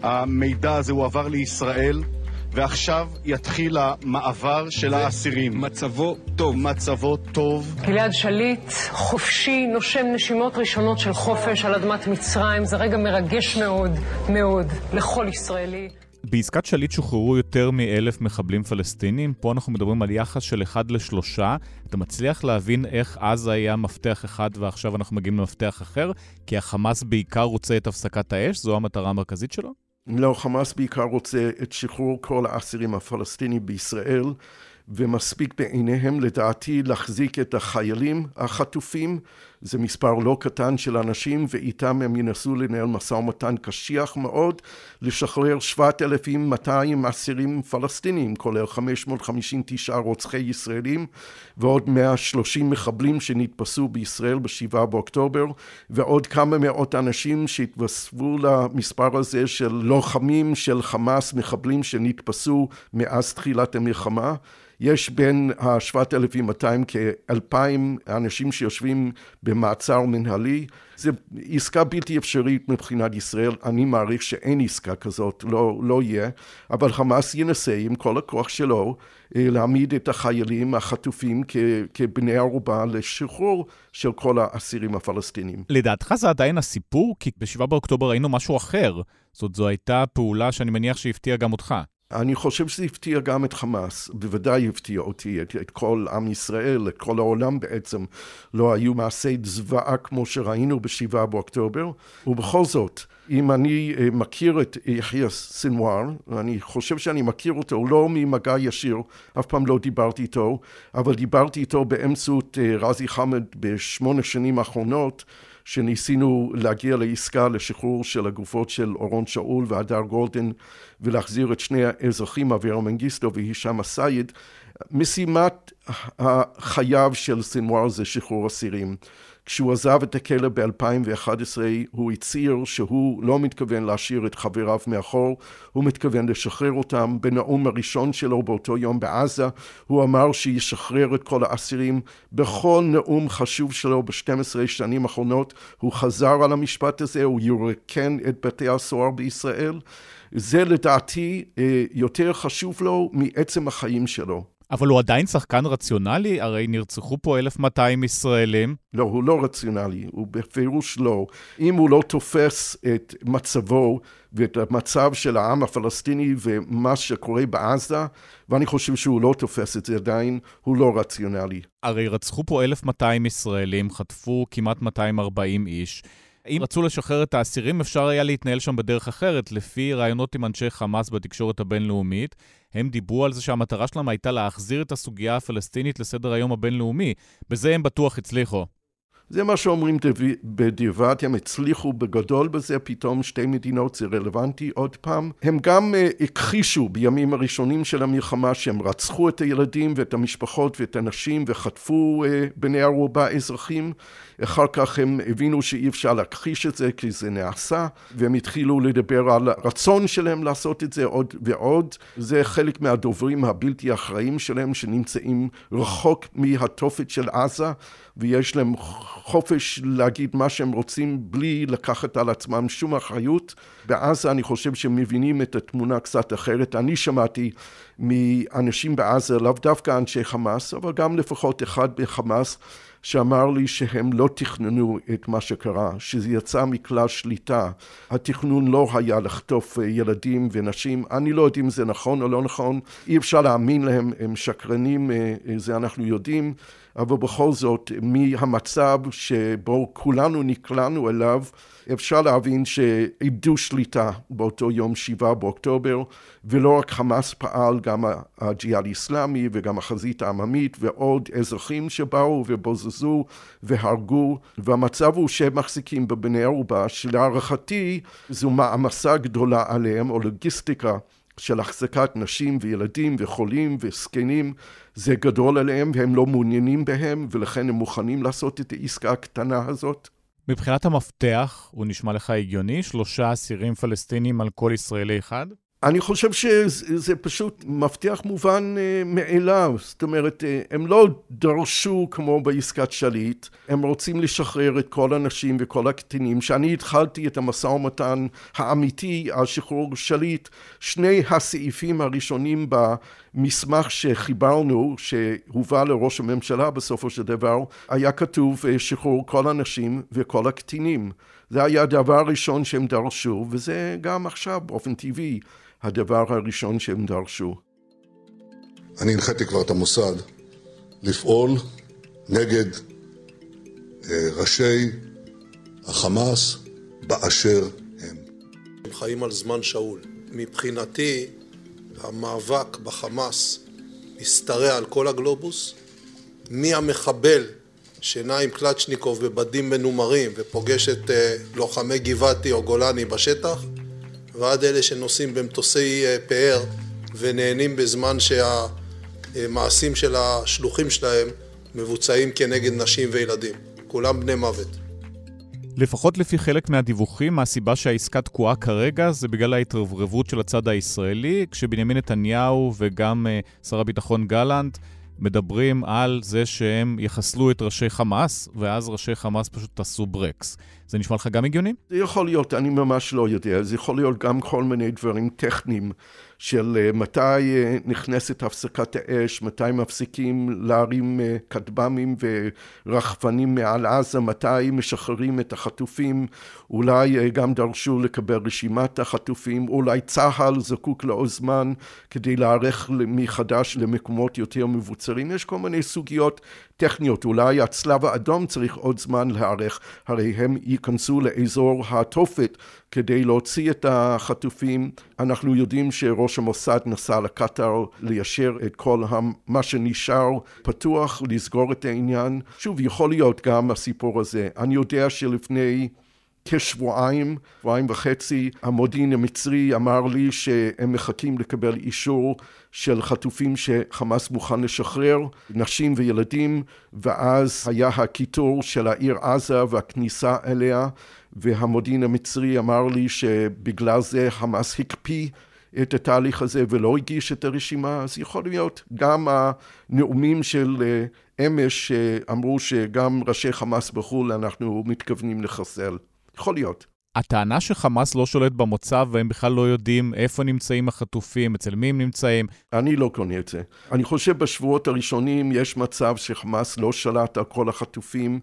המידע הזה הועבר לישראל. ועכשיו יתחיל המעבר של האסירים. מצבו טוב. מצבו טוב. גלעד שליט, חופשי, נושם נשימות ראשונות של חופש על אדמת מצרים. זה רגע מרגש מאוד, מאוד, לכל ישראלי. בעסקת שליט שוחררו יותר מאלף מחבלים פלסטינים, פה אנחנו מדברים על יחס של אחד לשלושה. אתה מצליח להבין איך אז היה מפתח אחד ועכשיו אנחנו מגיעים למפתח אחר? כי החמאס בעיקר רוצה את הפסקת האש? זו המטרה המרכזית שלו? לא, חמאס בעיקר רוצה את שחרור כל האסירים הפלסטינים בישראל. ומספיק בעיניהם לדעתי להחזיק את החיילים החטופים, זה מספר לא קטן של אנשים ואיתם הם ינסו לנהל משא ומתן קשיח מאוד, לשחרר 7,200 אסירים פלסטינים, כולל 559 רוצחי ישראלים ועוד 130 מחבלים שנתפסו בישראל בשבעה באוקטובר ועוד כמה מאות אנשים שהתווספו למספר הזה של לוחמים של חמאס, מחבלים שנתפסו מאז תחילת המלחמה. יש בין ה-7,200 כ-2,000 אנשים שיושבים במעצר מנהלי. זו עסקה בלתי אפשרית מבחינת ישראל, אני מעריך שאין עסקה כזאת, לא, לא יהיה, אבל חמאס ינסה עם כל הכוח שלו אה, להעמיד את החיילים החטופים כ- כבני ערובה לשחרור של כל האסירים הפלסטינים. לדעתך זה עדיין הסיפור? כי ב-7 באוקטובר ראינו משהו אחר. זאת זו הייתה פעולה שאני מניח שהפתיעה גם אותך. אני חושב שזה הפתיע גם את חמאס, בוודאי הפתיע אותי, את, את כל עם ישראל, את כל העולם בעצם. לא היו מעשי זוועה כמו שראינו בשבעה באוקטובר, ובכל זאת, אם אני אה, מכיר את יחיא סנוואר, אני חושב שאני מכיר אותו לא ממגע ישיר, אף פעם לא דיברתי איתו, אבל דיברתי איתו באמצעות אה, רזי חמד בשמונה שנים האחרונות, שניסינו להגיע לעסקה לשחרור של הגופות של אורון שאול והדר גולדן ולהחזיר את שני האזרחים אבירה מנגיסטו והישאם א-סייד משימת חייו של סנוואר זה שחרור אסירים. כשהוא עזב את הכלא ב-2011 הוא הצהיר שהוא לא מתכוון להשאיר את חבריו מאחור, הוא מתכוון לשחרר אותם. בנאום הראשון שלו באותו יום בעזה הוא אמר שישחרר את כל האסירים. בכל נאום חשוב שלו ב-12 שנים האחרונות הוא חזר על המשפט הזה, הוא יורקן את בתי הסוהר בישראל. זה לדעתי אה, יותר חשוב לו מעצם החיים שלו. אבל הוא עדיין שחקן רציונלי? הרי נרצחו פה 1,200 ישראלים. לא, הוא לא רציונלי, הוא בפירוש לא. אם הוא לא תופס את מצבו ואת המצב של העם הפלסטיני ומה שקורה בעזה, ואני חושב שהוא לא תופס את זה עדיין, הוא לא רציונלי. הרי רצחו פה 1,200 ישראלים, חטפו כמעט 240 איש. אם רצו לשחרר את האסירים, אפשר היה להתנהל שם בדרך אחרת. לפי ראיונות עם אנשי חמאס בתקשורת הבינלאומית, הם דיברו על זה שהמטרה שלהם הייתה להחזיר את הסוגיה הפלסטינית לסדר היום הבינלאומי. בזה הם בטוח הצליחו. זה מה שאומרים בדיעבד, הם הצליחו בגדול בזה, פתאום שתי מדינות זה רלוונטי עוד פעם. הם גם uh, הכחישו בימים הראשונים של המלחמה שהם רצחו את הילדים ואת המשפחות ואת הנשים וחטפו uh, בני ערובה אזרחים. אחר כך הם הבינו שאי אפשר להכחיש את זה כי זה נעשה, והם התחילו לדבר על הרצון שלהם לעשות את זה עוד ועוד. זה חלק מהדוברים הבלתי אחראים שלהם שנמצאים רחוק מהתופת של עזה, ויש להם חופש להגיד מה שהם רוצים בלי לקחת על עצמם שום אחריות. בעזה אני חושב שהם מבינים את התמונה קצת אחרת. אני שמעתי מאנשים בעזה, לאו דווקא אנשי חמאס, אבל גם לפחות אחד בחמאס, שאמר לי שהם לא תכננו את מה שקרה, שזה יצא מכלל שליטה. התכנון לא היה לחטוף ילדים ונשים. אני לא יודע אם זה נכון או לא נכון, אי אפשר להאמין להם, הם שקרנים, אה, זה אנחנו יודעים. אבל בכל זאת, מהמצב שבו כולנו נקלענו אליו, אפשר להבין שאיבדו שליטה באותו יום שבעה באוקטובר, ולא רק חמאס פעל, גם הג'יהאד האיסלאמי וגם החזית העממית ועוד אזרחים שבאו ובוזזו והרגו, והמצב הוא שהם מחזיקים בבני ערובה, שלהערכתי זו מעמסה גדולה עליהם, או לוגיסטיקה. של החזקת נשים וילדים וחולים וזקנים זה גדול עליהם והם לא מעוניינים בהם ולכן הם מוכנים לעשות את העסקה הקטנה הזאת. מבחינת המפתח, הוא נשמע לך הגיוני? שלושה אסירים פלסטינים על כל ישראלי אחד? אני חושב שזה פשוט מבטיח מובן uh, מאליו, זאת אומרת, uh, הם לא דרשו כמו בעסקת שליט, הם רוצים לשחרר את כל הנשים וכל הקטינים. כשאני התחלתי את המשא ומתן האמיתי על שחרור שליט, שני הסעיפים הראשונים במסמך שחיברנו, שהובא לראש הממשלה בסופו של דבר, היה כתוב uh, שחרור כל הנשים וכל הקטינים. זה היה הדבר הראשון שהם דרשו, וזה גם עכשיו באופן טבעי. הדבר הראשון שהם דרשו. אני הנחיתי כבר את המוסד לפעול נגד אה, ראשי החמאס באשר הם. חיים על זמן שאול. מבחינתי, המאבק בחמאס משתרע על כל הגלובוס, מהמחבל שנע עם קלצ'ניקוב בבדים מנומרים ופוגש את אה, לוחמי גבעתי או גולני בשטח, ועד אלה שנוסעים במטוסי אה, פאר ונהנים בזמן שהמעשים של השלוחים שלהם מבוצעים כנגד נשים וילדים. כולם בני מוות. לפחות לפי חלק מהדיווחים, הסיבה שהעסקה תקועה כרגע זה בגלל ההתרברבות של הצד הישראלי, כשבנימין נתניהו וגם uh, שר הביטחון גלנט מדברים על זה שהם יחסלו את ראשי חמאס, ואז ראשי חמאס פשוט עשו ברקס. זה נשמע לך גם הגיוני? זה יכול להיות, אני ממש לא יודע. זה יכול להיות גם כל מיני דברים טכניים. של אה, מתי אה, נכנסת הפסקת האש, מתי מפסיקים להרים אה, כטב"מים ורחפנים מעל עזה, מתי משחררים את החטופים, אולי גם דרשו לקבל רשימת החטופים, אולי צה"ל זקוק לעוד זמן כדי להיערך מחדש למקומות יותר מבוצרים, יש כל מיני סוגיות טכניות, אולי הצלב האדום צריך עוד זמן להיערך, הרי הם ייכנסו לאזור התופת כדי להוציא את החטופים. אנחנו יודעים שראש המוסד נסע לקטאר ליישר את כל מה שנשאר פתוח, לסגור את העניין. שוב, יכול להיות גם הסיפור הזה. אני יודע שלפני כשבועיים, שבועיים וחצי, המודיעין המצרי אמר לי שהם מחכים לקבל אישור של חטופים שחמאס מוכן לשחרר, נשים וילדים, ואז היה הקיטור של העיר עזה והכניסה אליה, והמודיעין המצרי אמר לי שבגלל זה חמאס הקפיא את התהליך הזה ולא הגיש את הרשימה, אז יכול להיות גם הנאומים של אה, אמש שאמרו שגם ראשי חמאס בחו"ל אנחנו מתכוונים לחסל. יכול להיות. הטענה שחמאס לא שולט במוצב והם בכלל לא יודעים איפה נמצאים החטופים, אצל מי הם נמצאים. אני לא קונה את זה. אני חושב בשבועות הראשונים יש מצב שחמאס לא שלט על כל החטופים.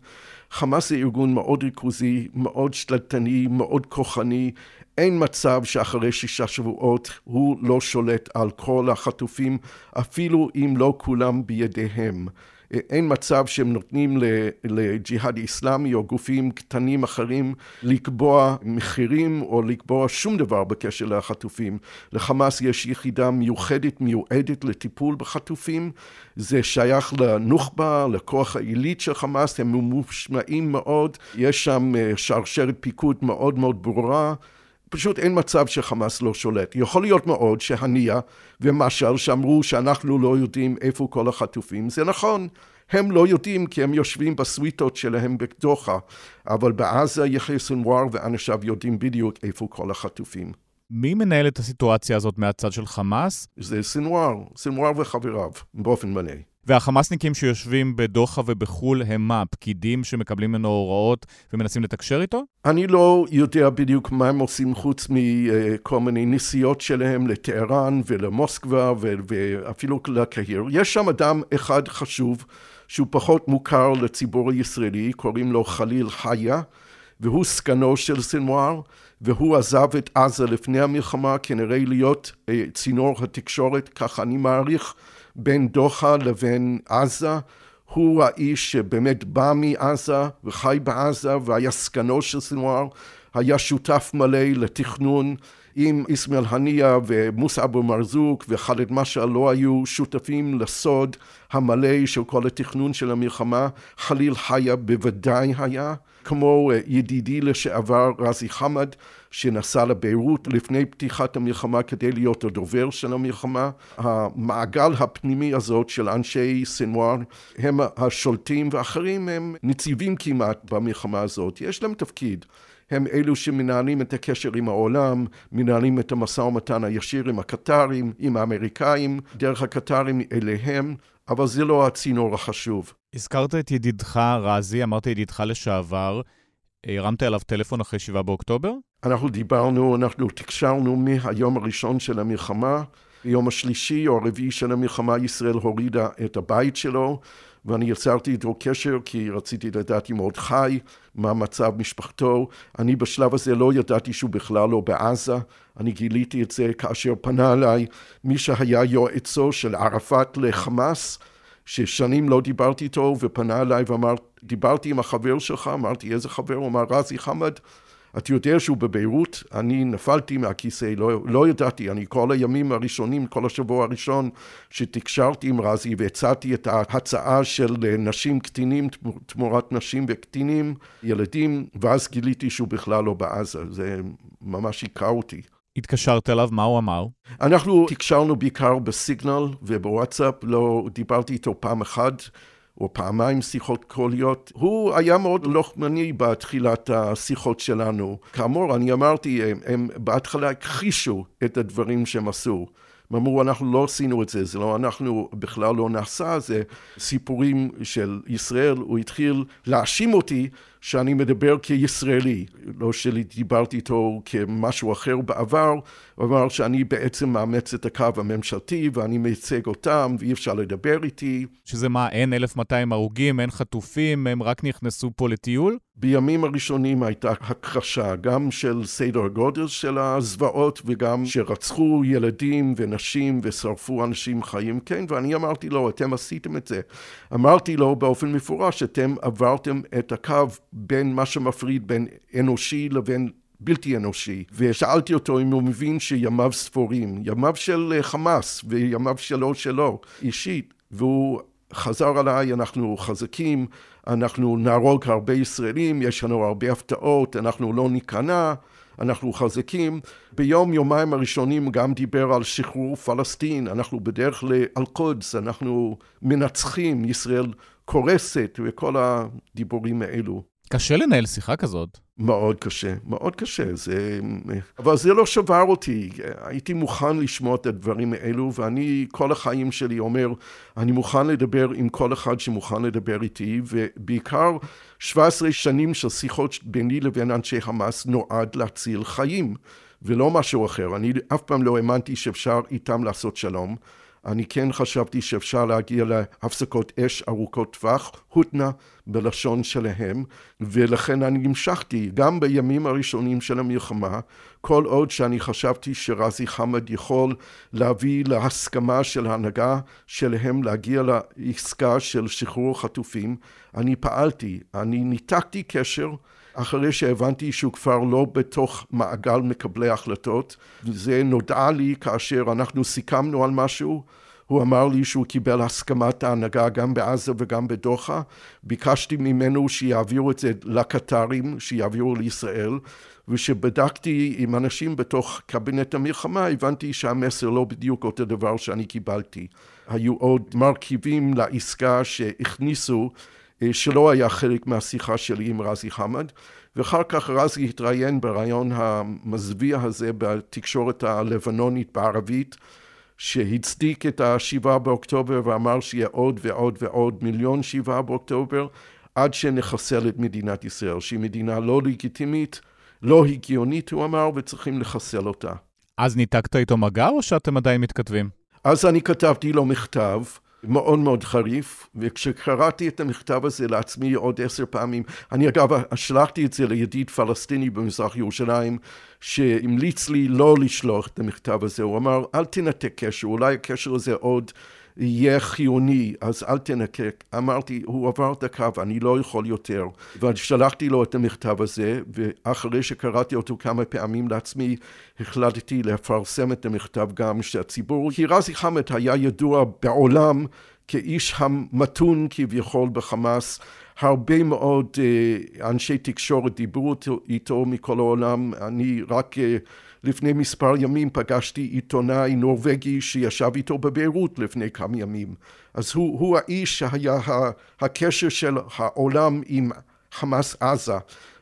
חמאס זה ארגון מאוד ריכוזי, מאוד שתלטני, מאוד כוחני. אין מצב שאחרי שישה שבועות הוא לא שולט על כל החטופים, אפילו אם לא כולם בידיהם. אין מצב שהם נותנים לג'יהאד איסלאמי או גופים קטנים אחרים לקבוע מחירים או לקבוע שום דבר בקשר לחטופים. לחמאס יש יחידה מיוחדת מיועדת לטיפול בחטופים, זה שייך לנוח'בה, לכוח העילית של חמאס, הם ממושמעים מאוד, יש שם אה, שרשרת פיקוד מאוד מאוד ברורה. פשוט אין מצב שחמאס לא שולט. יכול להיות מאוד שהנייה ומשל שאמרו שאנחנו לא יודעים איפה כל החטופים, זה נכון. הם לא יודעים כי הם יושבים בסוויטות שלהם בדוחה, אבל בעזה יחיא סנוואר ואנשיו יודעים בדיוק איפה כל החטופים. מי מנהל את הסיטואציה הזאת מהצד של חמאס? זה סנוואר, סנוואר וחבריו, באופן מלא. והחמאסניקים שיושבים בדוחה ובחו"ל הם מה, פקידים שמקבלים ממנו הוראות ומנסים לתקשר איתו? אני לא יודע בדיוק מה הם עושים חוץ מכל מיני נסיעות שלהם לטהרן ולמוסקבה ואפילו לקהיר. יש שם אדם אחד חשוב שהוא פחות מוכר לציבור הישראלי, קוראים לו חליל חיה, והוא סגנו של סנוואר, והוא עזב את עזה לפני המלחמה כנראה להיות אה, צינור התקשורת, כך אני מעריך. בין דוחה לבין עזה. הוא האיש שבאמת בא מעזה וחי בעזה והיה סגנו של סנוואר, היה שותף מלא לתכנון עם איסמעיל הנייה ומוסא אבו מרזוק וחאלד משעל לא היו שותפים לסוד המלא של כל התכנון של המלחמה, חליל חיה בוודאי היה, כמו אה, ידידי לשעבר רזי חמד שנסע לביירות לפני פתיחת המלחמה כדי להיות הדובר של המלחמה. המעגל הפנימי הזאת של אנשי סנוואר הם השולטים ואחרים הם נציבים כמעט במלחמה הזאת, יש להם תפקיד. הם אלו שמנהלים את הקשר עם העולם, מנהלים את המשא ומתן הישיר עם הקטרים, עם האמריקאים, דרך הקטרים אליהם, אבל זה לא הצינור החשוב. הזכרת את ידידך רזי, אמרת ידידך לשעבר, הרמת אליו טלפון אחרי 7 באוקטובר? אנחנו דיברנו, אנחנו תקשרנו מהיום הראשון של המלחמה. ביום השלישי או הרביעי של המלחמה ישראל הורידה את הבית שלו ואני יצרתי איתו קשר כי רציתי לדעת אם הוא עוד חי, מה מצב משפחתו. אני בשלב הזה לא ידעתי שהוא בכלל לא בעזה. אני גיליתי את זה כאשר פנה אליי מי שהיה יועצו של ערפאת לחמאס, ששנים לא דיברתי איתו, ופנה אליי ואמר, דיברתי עם החבר שלך, אמרתי איזה חבר? הוא אמר רזי חמד. אתה יודע שהוא בביירות? אני נפלתי מהכיסא, לא, לא ידעתי, אני כל הימים הראשונים, כל השבוע הראשון שתקשרתי עם רזי והצעתי את ההצעה של נשים קטינים תמורת נשים וקטינים, ילדים, ואז גיליתי שהוא בכלל לא בעזה, זה ממש היכה אותי. התקשרת אליו, מה הוא אמר? אנחנו תקשרנו בעיקר בסיגנל ובוואטסאפ, לא דיברתי איתו פעם אחת. או פעמיים שיחות קוליות. הוא היה מאוד לוחמני בתחילת השיחות שלנו. כאמור, אני אמרתי, הם, הם בהתחלה הכחישו את הדברים שהם עשו. הם אמרו, אנחנו לא עשינו את זה, זה לא אנחנו, בכלל לא נעשה, זה סיפורים של ישראל. הוא התחיל להאשים אותי שאני מדבר כישראלי, לא שדיברתי איתו כמשהו אחר בעבר, הוא אמר שאני בעצם מאמץ את הקו הממשלתי ואני מייצג אותם ואי אפשר לדבר איתי. שזה מה, אין 1,200 הרוגים, אין חטופים, הם רק נכנסו פה לטיול? בימים הראשונים הייתה הכחשה, גם של סדר הגודל של הזוועות וגם שרצחו ילדים ונשים ושרפו אנשים חיים, כן, ואני אמרתי לו, אתם עשיתם את זה. אמרתי לו באופן מפורש, אתם עברתם את הקו בין מה שמפריד בין אנושי לבין בלתי אנושי, ושאלתי אותו אם הוא מבין שימיו ספורים, ימיו של אה, חמאס וימיו שלו שלו, אישית, והוא חזר עליי, אנחנו חזקים, אנחנו נהרוג הרבה ישראלים, יש לנו הרבה הפתעות, אנחנו לא ניכנע, אנחנו חזקים. ביום יומיים הראשונים גם דיבר על שחרור פלסטין, אנחנו בדרך לאל-קודס, אנחנו מנצחים, ישראל קורסת וכל הדיבורים האלו. קשה לנהל שיחה כזאת. מאוד קשה, מאוד קשה. זה... אבל זה לא שבר אותי. הייתי מוכן לשמוע את הדברים האלו, ואני כל החיים שלי אומר, אני מוכן לדבר עם כל אחד שמוכן לדבר איתי, ובעיקר 17 שנים של שיחות ביני לבין אנשי חמאס נועד להציל חיים, ולא משהו אחר. אני אף פעם לא האמנתי שאפשר איתם לעשות שלום. אני כן חשבתי שאפשר להגיע להפסקות אש ארוכות טווח, הותנה בלשון שלהם, ולכן אני המשכתי גם בימים הראשונים של המלחמה, כל עוד שאני חשבתי שרזי חמד יכול להביא להסכמה של ההנהגה שלהם להגיע לעסקה של שחרור חטופים, אני פעלתי, אני ניתקתי קשר אחרי שהבנתי שהוא כבר לא בתוך מעגל מקבלי החלטות, וזה נודע לי כאשר אנחנו סיכמנו על משהו, הוא אמר לי שהוא קיבל הסכמת ההנהגה גם בעזה וגם בדוחה. ביקשתי ממנו שיעבירו את זה לקטרים, שיעבירו לישראל, וכשבדקתי עם אנשים בתוך קבינט המלחמה, הבנתי שהמסר לא בדיוק אותו דבר שאני קיבלתי. היו עוד מרכיבים לעסקה שהכניסו שלא היה חלק מהשיחה שלי עם רזי חמד, ואחר כך רזי התראיין ברעיון המזוויע הזה בתקשורת הלבנונית בערבית, שהצדיק את השבעה באוקטובר ואמר שיהיה עוד ועוד ועוד מיליון שבעה באוקטובר, עד שנחסל את מדינת ישראל, שהיא מדינה לא לגיטימית, לא הגיונית, הוא אמר, וצריכים לחסל אותה. אז ניתקת איתו מגע או שאתם עדיין מתכתבים? אז אני כתבתי לו מכתב. מאוד מאוד חריף, וכשקראתי את המכתב הזה לעצמי עוד עשר פעמים, אני אגב שלחתי את זה לידיד פלסטיני במזרח ירושלים, שהמליץ לי לא לשלוח את המכתב הזה, הוא אמר אל תנתק קשר, אולי הקשר הזה עוד יהיה חיוני, אז אל תנקק. אמרתי, הוא עבר את הקו, אני לא יכול יותר. ושלחתי לו את המכתב הזה, ואחרי שקראתי אותו כמה פעמים לעצמי, החלטתי לפרסם את המכתב גם שהציבור, כי רזי חמד היה ידוע בעולם כאיש המתון כביכול בחמאס. הרבה מאוד אה, אנשי תקשורת דיברו איתו מכל העולם. אני רק אה, לפני מספר ימים פגשתי עיתונאי נורבגי שישב איתו בביירות לפני כמה ימים. אז הוא, הוא האיש שהיה הקשר של העולם עם חמאס עזה.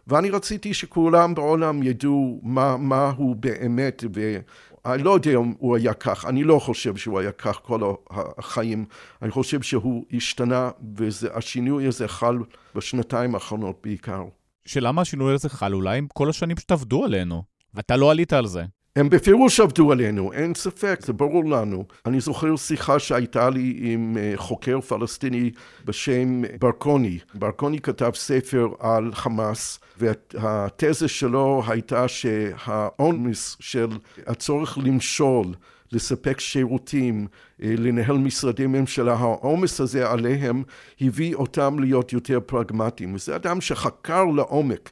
ואני רציתי שכולם בעולם ידעו מה, מה הוא באמת, ואני לא יודע אם הוא היה כך, אני לא חושב שהוא היה כך כל החיים, אני חושב שהוא השתנה, והשינוי הזה חל בשנתיים האחרונות בעיקר. שלמה השינוי הזה חל? אולי הם כל השנים פשוט עבדו עלינו. ואתה לא עלית על זה. הם בפירוש עבדו עלינו, אין ספק, זה ברור לנו. אני זוכר שיחה שהייתה לי עם אה, חוקר פלסטיני בשם ברקוני. ברקוני כתב ספר על חמאס, והתזה שלו הייתה שהעומס של הצורך למשול לספק שירותים, אה, לנהל משרדי ממשלה, העומס הזה עליהם הביא אותם להיות יותר פרגמטיים. וזה אדם שחקר לעומק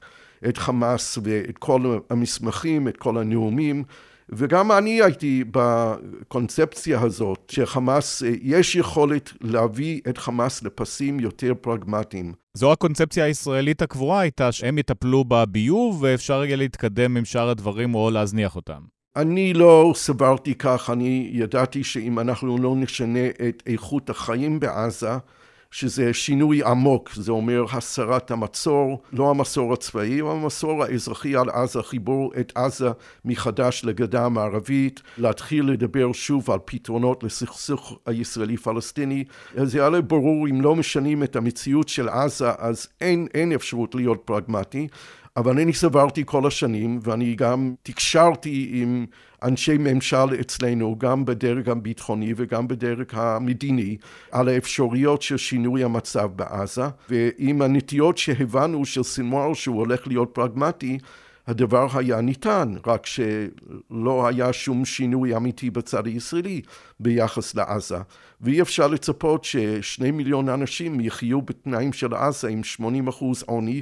את חמאס ואת כל המסמכים, את כל הנאומים. וגם אני הייתי בקונספציה הזאת, שחמאס, יש יכולת להביא את חמאס לפסים יותר פרגמטיים. זו הקונספציה הישראלית הקבועה הייתה, שהם יטפלו בביוב ואפשר יהיה להתקדם עם שאר הדברים או להזניח אותם. אני לא סברתי כך, אני ידעתי שאם אנחנו לא נשנה את איכות החיים בעזה, שזה שינוי עמוק, זה אומר הסרת המצור, לא המצור הצבאי, אבל המצור האזרחי על עזה, חיבור את עזה מחדש לגדה המערבית, להתחיל לדבר שוב על פתרונות לסכסוך הישראלי-פלסטיני. זה היה ברור, אם לא משנים את המציאות של עזה, אז אין, אין אפשרות להיות פרגמטי. אבל אני סברתי כל השנים, ואני גם תקשרתי עם אנשי ממשל אצלנו, גם בדרג הביטחוני וגם בדרג המדיני, על האפשרויות של שינוי המצב בעזה, ועם הנטיות שהבנו של סינואר שהוא הולך להיות פרגמטי, הדבר היה ניתן, רק שלא היה שום שינוי אמיתי בצד הישראלי ביחס לעזה. ואי אפשר לצפות ששני מיליון אנשים יחיו בתנאים של עזה עם 80 אחוז עוני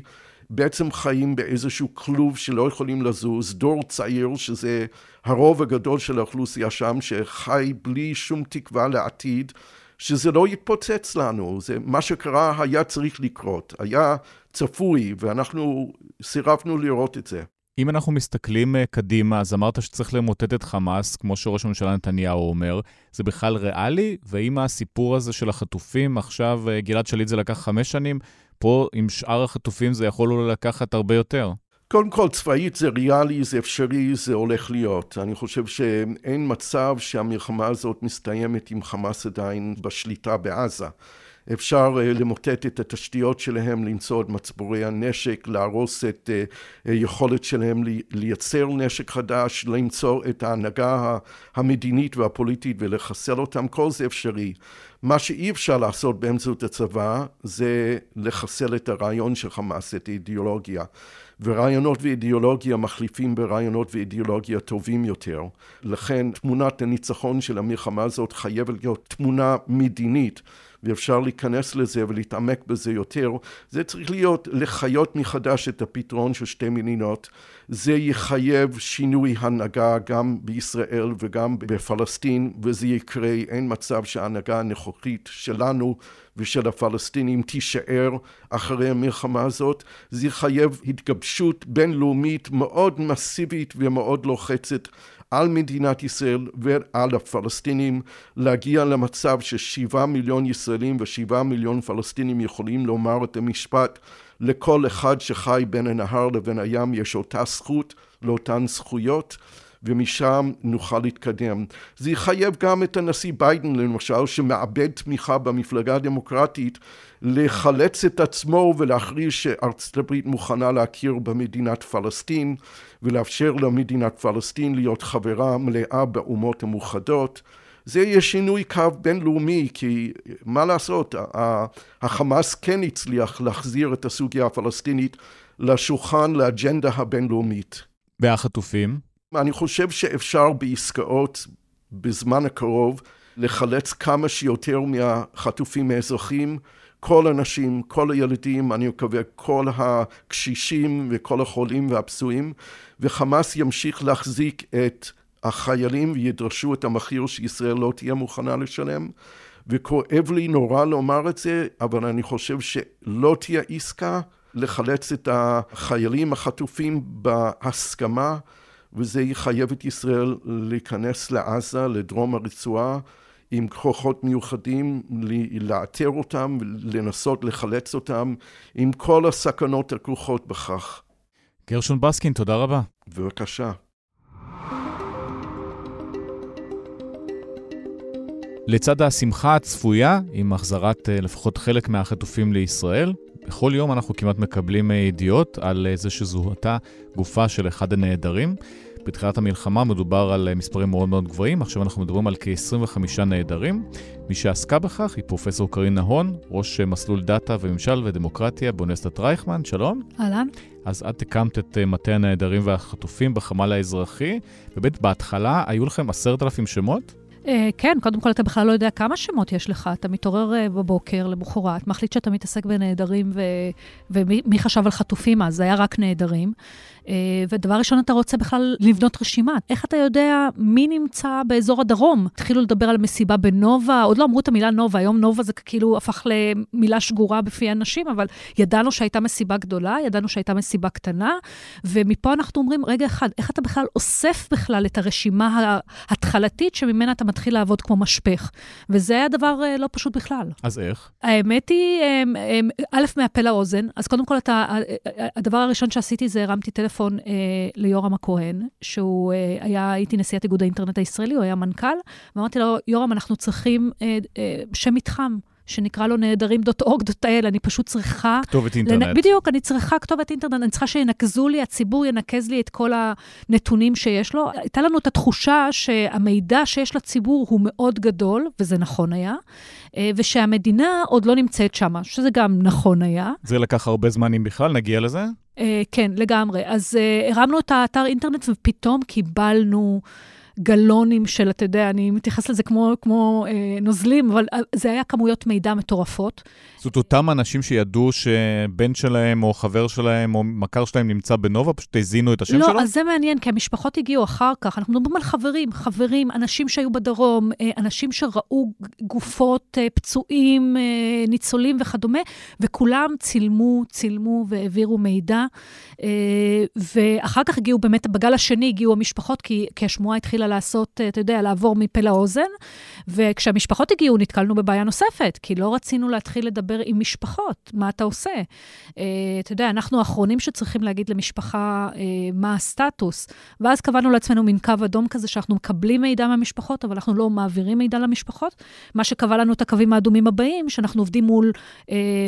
בעצם חיים באיזשהו כלוב שלא יכולים לזוז, דור צעיר שזה הרוב הגדול של האוכלוסייה שם שחי בלי שום תקווה לעתיד, שזה לא יתפוצץ לנו, זה מה שקרה היה צריך לקרות, היה צפוי ואנחנו סירבנו לראות את זה. אם אנחנו מסתכלים אה, קדימה, אז אמרת שצריך למוטט את חמאס, כמו שראש הממשלה נתניהו אומר. זה בכלל ריאלי? ואם הסיפור הזה של החטופים, עכשיו אה, גלעד שליט זה לקח חמש שנים, פה עם שאר החטופים זה יכול אולי לקחת הרבה יותר. קודם כל, צבאית זה ריאלי, זה אפשרי, זה הולך להיות. אני חושב שאין מצב שהמלחמה הזאת מסתיימת עם חמאס עדיין בשליטה בעזה. אפשר uh, למוטט את התשתיות שלהם, למצוא את מצבורי הנשק, להרוס את uh, היכולת שלהם לייצר נשק חדש, למצוא את ההנהגה המדינית והפוליטית ולחסל אותם, כל זה אפשרי. מה שאי אפשר לעשות באמצעות הצבא זה לחסל את הרעיון של חמאס, את האידיאולוגיה. ורעיונות ואידיאולוגיה מחליפים ברעיונות ואידיאולוגיה טובים יותר. לכן תמונת הניצחון של המלחמה הזאת חייבת להיות תמונה מדינית. ואפשר להיכנס לזה ולהתעמק בזה יותר, זה צריך להיות לחיות מחדש את הפתרון של שתי מדינות. זה יחייב שינוי הנהגה גם בישראל וגם בפלסטין, וזה יקרה, אין מצב שההנהגה הנוכחית שלנו ושל הפלסטינים תישאר אחרי המלחמה הזאת. זה יחייב התגבשות בינלאומית מאוד מסיבית ומאוד לוחצת על מדינת ישראל ועל הפלסטינים להגיע למצב ששבעה מיליון ישראלים ושבעה מיליון פלסטינים יכולים לומר את המשפט לכל אחד שחי בין הנהר לבין הים יש אותה זכות לאותן זכויות ומשם נוכל להתקדם. זה יחייב גם את הנשיא ביידן למשל, שמאבד תמיכה במפלגה הדמוקרטית, לחלץ את עצמו ולהכריז שארצות הברית מוכנה להכיר במדינת פלסטין ולאפשר למדינת פלסטין להיות חברה מלאה באומות המאוחדות. זה יהיה שינוי קו בינלאומי, כי מה לעשות, החמאס כן הצליח להחזיר את הסוגיה הפלסטינית לשולחן, לאג'נדה הבינלאומית. והחטופים? אני חושב שאפשר בעסקאות בזמן הקרוב לחלץ כמה שיותר מהחטופים האזרחים, כל הנשים, כל הילדים, אני מקווה כל הקשישים וכל החולים והפצועים, וחמאס ימשיך להחזיק את החיילים וידרשו את המחיר שישראל לא תהיה מוכנה לשלם. וכואב לי נורא לומר את זה, אבל אני חושב שלא תהיה עסקה לחלץ את החיילים החטופים בהסכמה. וזה יחייב את ישראל להיכנס לעזה, לדרום הרצועה, עם כוחות מיוחדים, לאתר אותם, לנסות לחלץ אותם, עם כל הסכנות הכרוכות בכך. גרשון בסקין, תודה רבה. בבקשה. לצד השמחה הצפויה, עם החזרת אה, לפחות חלק מהחטופים לישראל, בכל יום אנחנו כמעט מקבלים אה, ידיעות על זה שזוהתה גופה של אחד הנעדרים. בתחילת המלחמה מדובר על אה, מספרים מאוד מאוד גבוהים, עכשיו אנחנו מדברים על כ-25 נעדרים. מי שעסקה בכך היא פרופסור קרינה הון, ראש אה, מסלול דאטה וממשל ודמוקרטיה באוניברסיטת רייכמן, שלום. אהלן. אז את הקמת את מטה הנעדרים והחטופים בחמ"ל האזרחי, ובאמת בהתחלה היו לכם עשרת אלפים שמות? אה, כן, קודם כל אתה בכלל לא יודע כמה שמות יש לך. אתה מתעורר אה, בבוקר, למחרת, מחליט שאתה מתעסק בנעדרים, ומי חשב על חטופים אז? זה היה רק נעדרים. אה, ודבר ראשון, אתה רוצה בכלל לבנות רשימה. איך אתה יודע מי נמצא באזור הדרום? התחילו לדבר על מסיבה בנובה, עוד לא אמרו את המילה נובה, היום נובה זה כאילו הפך למילה שגורה בפי אנשים, אבל ידענו שהייתה מסיבה גדולה, ידענו שהייתה מסיבה קטנה, ומפה אנחנו אומרים, רגע אחד, איך אתה בכלל אוסף בכלל את הרשימה ההתחלתית שממנה אתה מתחיל לעבוד כמו משפך? וזה היה דבר אה, לא פשוט בכלל. אז איך? האמת היא, א', מהפה לאוזן, אז קודם כל, אתה, הדבר הראשון שעשיתי זה הרמתי טלפון. טלפון אה, ליורם הכהן, שהוא אה, היה, הייתי נשיאת איגוד האינטרנט הישראלי, הוא היה מנכ"ל, ואמרתי לו, יורם, אנחנו צריכים אה, אה, שם מתחם. שנקרא לו נהדרים.org.il, אני פשוט צריכה... כתובת אינטרנט. לנ... בדיוק, אני צריכה כתובת אינטרנט, אני צריכה שינקזו לי, הציבור ינקז לי את כל הנתונים שיש לו. הייתה לנו את התחושה שהמידע שיש לציבור הוא מאוד גדול, וזה נכון היה, אה, ושהמדינה עוד לא נמצאת שם, שזה גם נכון היה. זה לקח הרבה זמן, אם בכלל, נגיע לזה? Uh, כן, לגמרי. אז uh, הרמנו את האתר אינטרנט ופתאום קיבלנו גלונים של, אתה יודע, אני מתייחסת לזה כמו, כמו אה, נוזלים, אבל אה, זה היה כמויות מידע מטורפות. זאת אותם אנשים שידעו שבן שלהם או חבר שלהם או מכר שלהם נמצא בנובה, פשוט הזינו את השם לא, שלו? לא, אז זה מעניין, כי המשפחות הגיעו אחר כך. אנחנו מדברים על חברים, חברים, אנשים שהיו בדרום, אה, אנשים שראו גופות, אה, פצועים, ניצולים וכדומה, וכולם צילמו, צילמו והעבירו מידע. ואחר כך הגיעו באמת, בגל השני הגיעו המשפחות, כי, כי השמועה התחילה לעשות, אתה יודע, לעבור מפה לאוזן. וכשהמשפחות הגיעו, נתקלנו בבעיה נוספת, כי לא רצינו להתחיל לדבר עם משפחות, מה אתה עושה? Uh, אתה יודע, אנחנו האחרונים שצריכים להגיד למשפחה uh, מה הסטטוס. ואז קבענו לעצמנו מין קו אדום כזה, שאנחנו מקבלים מידע מהמשפחות, אבל אנחנו לא מעבירים מידע למשפחות. מה שקבע לנו את הקווים האדומים הבאים, שאנחנו עובדים מול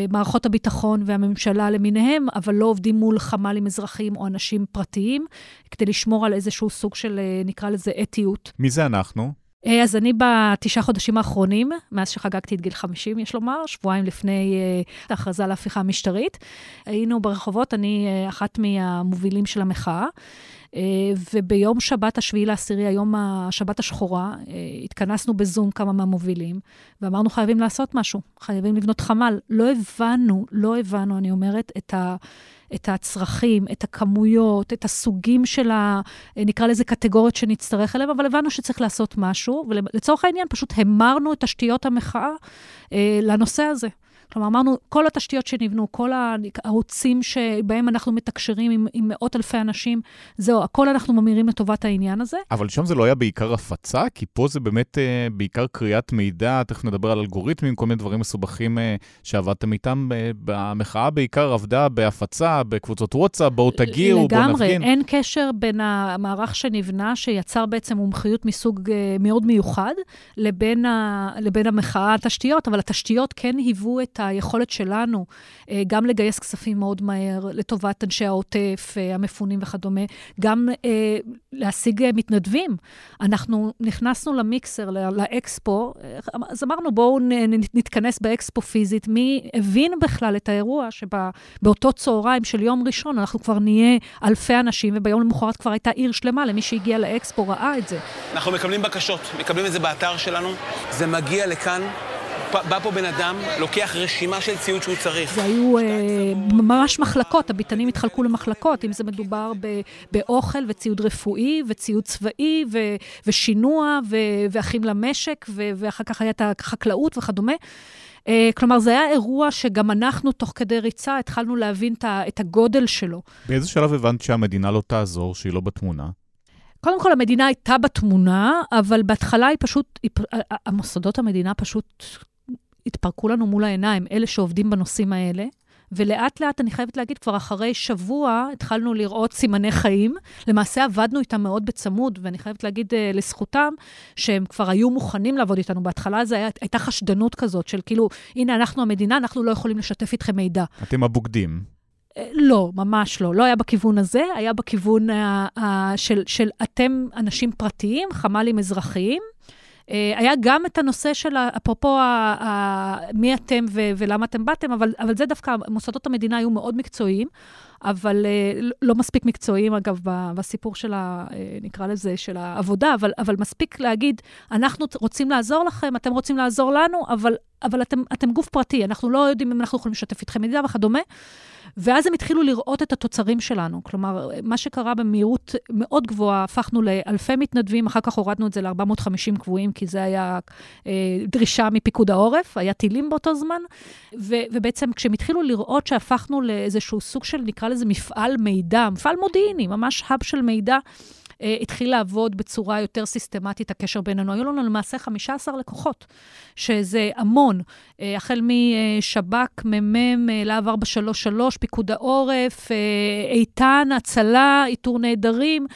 מערכות הביטחון והממשלה למיניהם, אבל לא עובדים מול חמ"לים אזרחיים או אנשים פרטיים, כדי לשמור על איזשהו סוג של, נקרא לזה, אתיות. מי זה אנחנו? אה, אז אני בתשעה חודשים האחרונים, מאז שחגגתי את גיל 50, יש לומר, שבועיים לפני uh, ההכרזה להפיכה המשטרית, היינו ברחובות, אני uh, אחת מהמובילים של המחאה. Uh, וביום שבת השביעי לעשירי, היום השבת השחורה, uh, התכנסנו בזום כמה מהמובילים, ואמרנו, חייבים לעשות משהו, חייבים לבנות חמ"ל. לא הבנו, לא הבנו, אני אומרת, את ה... את הצרכים, את הכמויות, את הסוגים של ה... נקרא לזה קטגוריות שנצטרך אליהם, אבל הבנו שצריך לעשות משהו, ולצורך העניין פשוט המרנו את תשתיות המחאה אה, לנושא הזה. כלומר, אמרנו, כל התשתיות שנבנו, כל הערוצים שבהם אנחנו מתקשרים עם, עם מאות אלפי אנשים, זהו, הכל אנחנו ממירים לטובת העניין הזה. אבל שם זה לא היה בעיקר הפצה? כי פה זה באמת אה, בעיקר קריאת מידע, תכף נדבר על אלגוריתמים, כל מיני דברים מסובכים אה, שעבדתם איתם. אה, המחאה בעיקר עבדה בהפצה, בקבוצות וואטסאפ, בואו תגיעו, בואו נפגין. לגמרי, אין קשר בין המערך שנבנה, שיצר בעצם מומחיות מסוג אה, מאוד מיוחד, לבין, ה, לבין המחאה, התשתיות, אבל התשתיות כן היוו את היכולת שלנו אה, גם לגייס כספים מאוד מהר לטובת אנשי העוטף, אה, המפונים וכדומה, גם אה, להשיג מתנדבים. אנחנו נכנסנו למיקסר, לאקספו, אז אמרנו, בואו נתכנס באקספו פיזית. מי הבין בכלל את האירוע שבאותו צהריים של יום ראשון אנחנו כבר נהיה אלפי אנשים, וביום למחרת כבר הייתה עיר שלמה למי שהגיע לאקספו ראה את זה. אנחנו מקבלים בקשות, מקבלים את זה באתר שלנו, זה מגיע לכאן. בא פה בן אדם, לוקח רשימה של ציוד שהוא צריך. זה היו אה, ממש מחלקות, הביתנים התחלקו למחלקות, אם זה מדובר ב, באוכל וציוד רפואי וציוד צבאי ו, ושינוע ו, ואחים למשק, ו, ואחר כך הייתה החקלאות וכדומה. Uh, כלומר, זה היה אירוע שגם אנחנו, תוך כדי ריצה, התחלנו להבין את הגודל שלו. באיזה שלב הבנת שהמדינה לא תעזור, שהיא לא בתמונה? קודם כל, המדינה הייתה בתמונה, אבל בהתחלה היא פשוט, היא, המוסדות המדינה פשוט התפרקו לנו מול העיניים, אלה שעובדים בנושאים האלה. ולאט לאט, אני חייבת להגיד, כבר אחרי שבוע התחלנו לראות סימני חיים. למעשה עבדנו איתם מאוד בצמוד, ואני חייבת להגיד uh, לזכותם, שהם כבר היו מוכנים לעבוד איתנו. בהתחלה זו הייתה חשדנות כזאת של כאילו, הנה, אנחנו המדינה, אנחנו לא יכולים לשתף איתכם מידע. אתם הבוגדים. אה, לא, ממש לא. לא היה בכיוון הזה, היה בכיוון uh, uh, של, של אתם אנשים פרטיים, חמ"לים אזרחיים. אה, היה גם את הנושא של, אפרופו מי אתם ו, ולמה אתם באתם, אבל, אבל זה דווקא, מוסדות המדינה היו מאוד מקצועיים. אבל uh, לא מספיק מקצועיים, אגב, בסיפור של ה... Uh, נקרא לזה, של העבודה, אבל, אבל מספיק להגיד, אנחנו רוצים לעזור לכם, אתם רוצים לעזור לנו, אבל, אבל אתם, אתם גוף פרטי, אנחנו לא יודעים אם אנחנו יכולים לשתף איתכם מידע וכדומה. ואז הם התחילו לראות את התוצרים שלנו. כלומר, מה שקרה במהירות מאוד גבוהה, הפכנו לאלפי מתנדבים, אחר כך הורדנו את זה ל-450 קבועים, כי זה היה אה, דרישה מפיקוד העורף, היה טילים באותו זמן, ו- ובעצם כשהם התחילו לראות שהפכנו לאיזשהו סוג של, נקרא לזה מפעל מידע, מפעל מודיעיני, ממש האב של מידע, התחיל לעבוד בצורה יותר סיסטמטית, הקשר בינינו. היו לנו למעשה 15 לקוחות, שזה המון, אה, החל משב"כ, מ"מ, להב 433, פיקוד העורף, אה, איתן, הצלה, איתור נעדרים.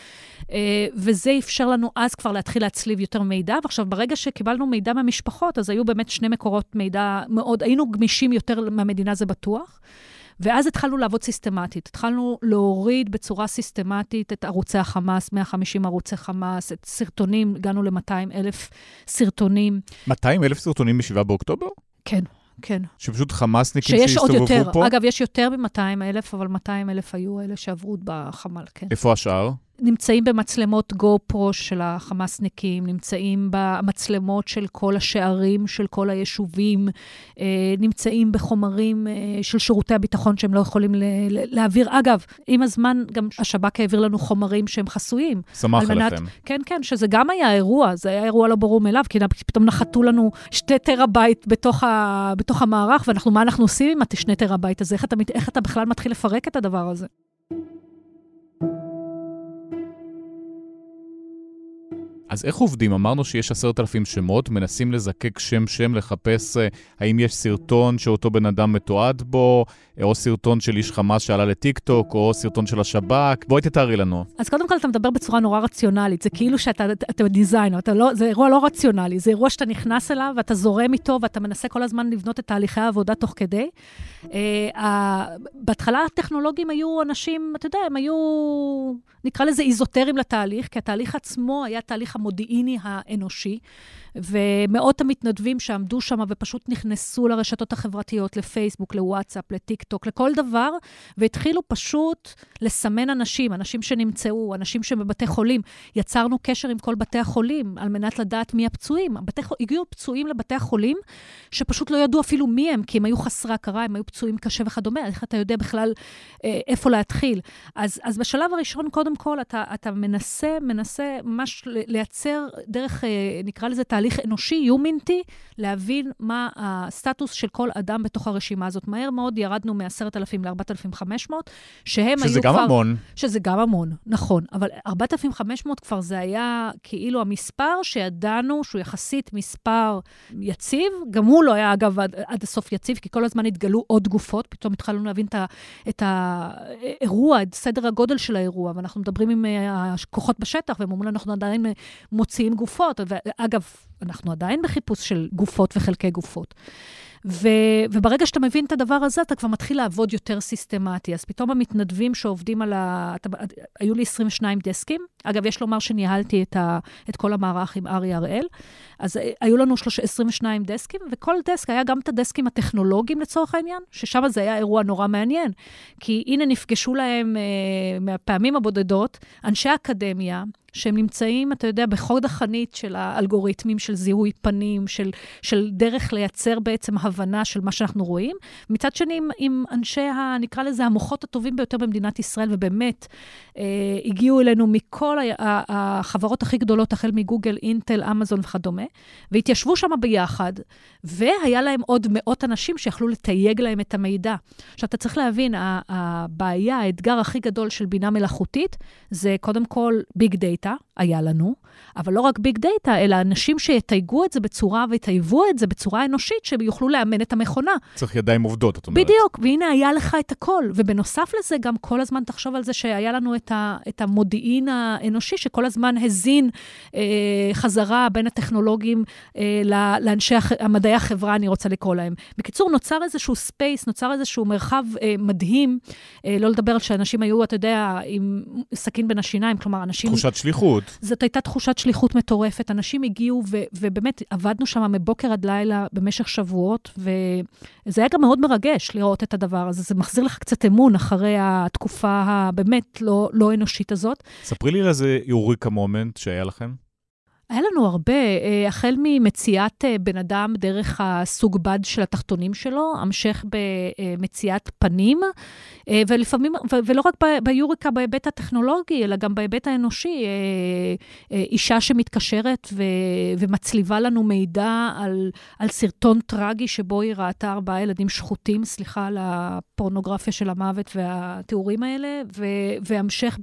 Uh, וזה אפשר לנו אז כבר להתחיל להצליב יותר מידע. ועכשיו, ברגע שקיבלנו מידע מהמשפחות, אז היו באמת שני מקורות מידע מאוד, היינו גמישים יותר מהמדינה, זה בטוח. ואז התחלנו לעבוד סיסטמטית. התחלנו להוריד בצורה סיסטמטית את ערוצי החמאס, 150 ערוצי חמאס, את סרטונים, הגענו ל-200 אלף סרטונים. 200 אלף סרטונים מ-7 באוקטובר? כן. כן. שפשוט חמאסניקים שהסתובבו פה? שיש עוד יותר. אגב, יש יותר מ-200 אלף, אבל 200 אלף היו אלה שעברו בחמ"ל, כן. איפה השאר? נמצאים במצלמות גו פרו של החמאסניקים, נמצאים במצלמות של כל השערים של כל היישובים, אה, נמצאים בחומרים אה, של שירותי הביטחון שהם לא יכולים להעביר. אגב, עם הזמן גם השב"כ העביר לנו חומרים שהם חסויים. שמח עליכם. כן, כן, שזה גם היה אירוע, זה היה אירוע לא ברור מאליו, כי פתאום נחתו לנו שתי טראבייט בתוך, ה, בתוך המערך, ואנחנו, מה אנחנו עושים עם השני טראבייט הזה? איך אתה, איך אתה בכלל מתחיל לפרק את הדבר הזה? אז איך עובדים? אמרנו שיש עשרת אלפים שמות, מנסים לזקק שם-שם, לחפש אה, האם יש סרטון שאותו בן אדם מתועד בו, או סרטון של איש חמאס שעלה לטיקטוק, או סרטון של השב"כ. בואי תתארי לנו. אז קודם כל אתה מדבר בצורה נורא רציונלית, זה כאילו שאתה אתה designer, לא, זה אירוע לא רציונלי, זה אירוע שאתה נכנס אליו ואתה זורם איתו ואתה מנסה כל הזמן לבנות את תהליכי העבודה תוך כדי. Uh, בהתחלה הטכנולוגים היו אנשים, אתה יודע, הם היו, נקרא לזה איזוטריים לתהליך, כי התהליך עצמו היה תהליך המודיעיני האנושי. ומאות המתנדבים שעמדו שם ופשוט נכנסו לרשתות החברתיות, לפייסבוק, לוואטסאפ, לטיק טוק, לכל דבר, והתחילו פשוט לסמן אנשים, אנשים שנמצאו, אנשים שבבתי חולים. יצרנו קשר עם כל בתי החולים על מנת לדעת מי הפצועים. הבתי, הגיעו פצועים לבתי החולים שפשוט לא ידעו אפילו מי הם, כי הם היו חסרי הכרה, הם היו פצועים קשה וכדומה. איך אתה יודע בכלל אה, איפה להתחיל? אז, אז בשלב הראשון, קודם כל, אתה, אתה מנסה, מנסה ממש לייצר דרך, אה, נקרא לזה תהליך. תהליך אנושי, יומינטי, להבין מה הסטטוס של כל אדם בתוך הרשימה הזאת. מהר מאוד ירדנו מ-10,000 ל-4,500, שהם היו כבר... שזה גם המון. שזה גם המון, נכון. אבל 4,500 כבר זה היה כאילו המספר שידענו שהוא יחסית מספר יציב. גם הוא לא היה, אגב, עד, עד הסוף יציב, כי כל הזמן התגלו עוד גופות. פתאום התחלנו להבין את האירוע, את סדר הגודל של האירוע, ואנחנו מדברים עם אה, הכוחות בשטח, והם אומרים, אנחנו עדיין מוציאים גופות. ואגב, אנחנו עדיין בחיפוש של גופות וחלקי גופות. ו, וברגע שאתה מבין את הדבר הזה, אתה כבר מתחיל לעבוד יותר סיסטמטי. אז פתאום המתנדבים שעובדים על ה... אתה, היו לי 22 דסקים. אגב, יש לומר שניהלתי את, ה, את כל המערך עם ארי הראל. אז אה, היו לנו 22 דסקים, וכל דסק היה גם את הדסקים הטכנולוגיים לצורך העניין, ששם זה היה אירוע נורא מעניין. כי הנה נפגשו להם אה, מהפעמים הבודדות אנשי אקדמיה, שהם נמצאים, אתה יודע, בחוד החנית של האלגוריתמים של זיהוי פנים, של, של דרך לייצר בעצם הבנה של מה שאנחנו רואים. מצד שני, עם, עם אנשי, ה, נקרא לזה, המוחות הטובים ביותר במדינת ישראל, ובאמת אה, הגיעו אלינו מכל החברות הכי גדולות, החל מגוגל, אינטל, אמזון וכדומה, והתיישבו שם ביחד, והיה להם עוד מאות אנשים שיכלו לתייג להם את המידע. עכשיו, אתה צריך להבין, הבעיה, האתגר הכי גדול של בינה מלאכותית, זה קודם כל big data, היה לנו, אבל לא רק big data, אלא אנשים שיתייגו את זה בצורה ויטייבו את זה בצורה אנושית, שיוכלו לאמן את המכונה. צריך ידיים עובדות, את אומרת. בדיוק, והנה היה לך את הכל. ובנוסף לזה, גם כל הזמן תחשוב על זה שהיה לנו את, ה, את המודיעין האנושי, שכל הזמן הזין אה, חזרה בין הטכנולוגים אה, לאנשי המדעי החברה, אני רוצה לקרוא להם. בקיצור, נוצר איזשהו space, נוצר איזשהו מרחב אה, מדהים, אה, לא לדבר על שאנשים היו, אתה יודע, עם סכין בין השיניים, כלומר, אנשים... תחושת שליחות. זאת הייתה תחושת שליחות מטורפת. אנשים הגיעו, ו- ובאמת עבדנו שם מבוקר עד לילה במשך שבועות, וזה היה גם מאוד מרגש לראות את הדבר הזה. זה מחזיר לך קצת אמון אחרי התקופה הבאמת לא, לא אנושית הזאת. ספרי לי על איזה יוריקה מומנט שהיה לכם. היה לנו הרבה, אה, החל ממציאת אה, בן אדם דרך הסוג בד של התחתונים שלו, המשך במציאת פנים, אה, ולפעמים, ולא רק ביוריקה בהיבט הטכנולוגי, אלא גם בהיבט האנושי. אישה שמתקשרת ומצליבה לנו מידע על, על סרטון טרגי שבו היא ראתה ארבעה ילדים שחוטים, סליחה על הפורנוגרפיה של המוות והתיאורים האלה, והמשך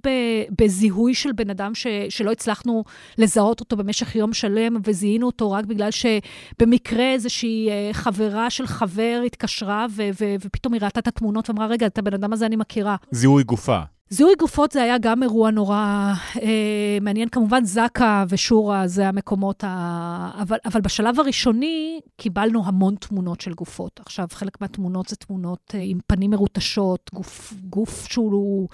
בזיהוי של בן אדם ש, שלא הצלחנו לזהות אותו במשך... במשך יום שלם, וזיהינו אותו רק בגלל שבמקרה איזושהי אה, חברה של חבר התקשרה, ו- ו- ופתאום היא ראתה את התמונות ואמרה, רגע, את הבן אדם הזה אני מכירה. זיהוי גופה. זיהוי גופות זה היה גם אירוע נורא אה, מעניין. כמובן, זקה ושורה זה המקומות ה... אבל, אבל בשלב הראשוני קיבלנו המון תמונות של גופות. עכשיו, חלק מהתמונות זה תמונות אה, עם פנים מרוטשות, גוף, גוף שהוא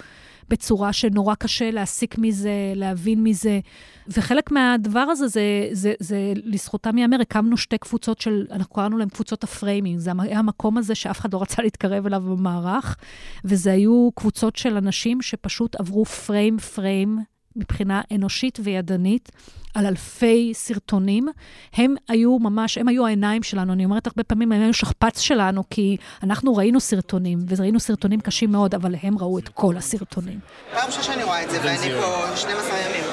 בצורה שנורא קשה להסיק מזה, להבין מזה. וחלק מהדבר הזה, זה, זה, זה לזכותם ייאמר, הקמנו שתי קבוצות של, אנחנו קראנו להן קבוצות ה framing. זה היה המקום הזה שאף אחד לא רצה להתקרב אליו במערך, וזה היו קבוצות של אנשים שפשוט עברו frame-frame מבחינה אנושית וידנית. על אלפי סרטונים. הם היו ממש, הם היו העיניים שלנו. אני אומרת הרבה פעמים, הם היו שכפ"ץ שלנו, כי אנחנו ראינו סרטונים, וראינו סרטונים קשים מאוד, אבל הם ראו את כל הסרטונים. פעם ראשונה שאני רואה את זה, ואני פה 12 ימים.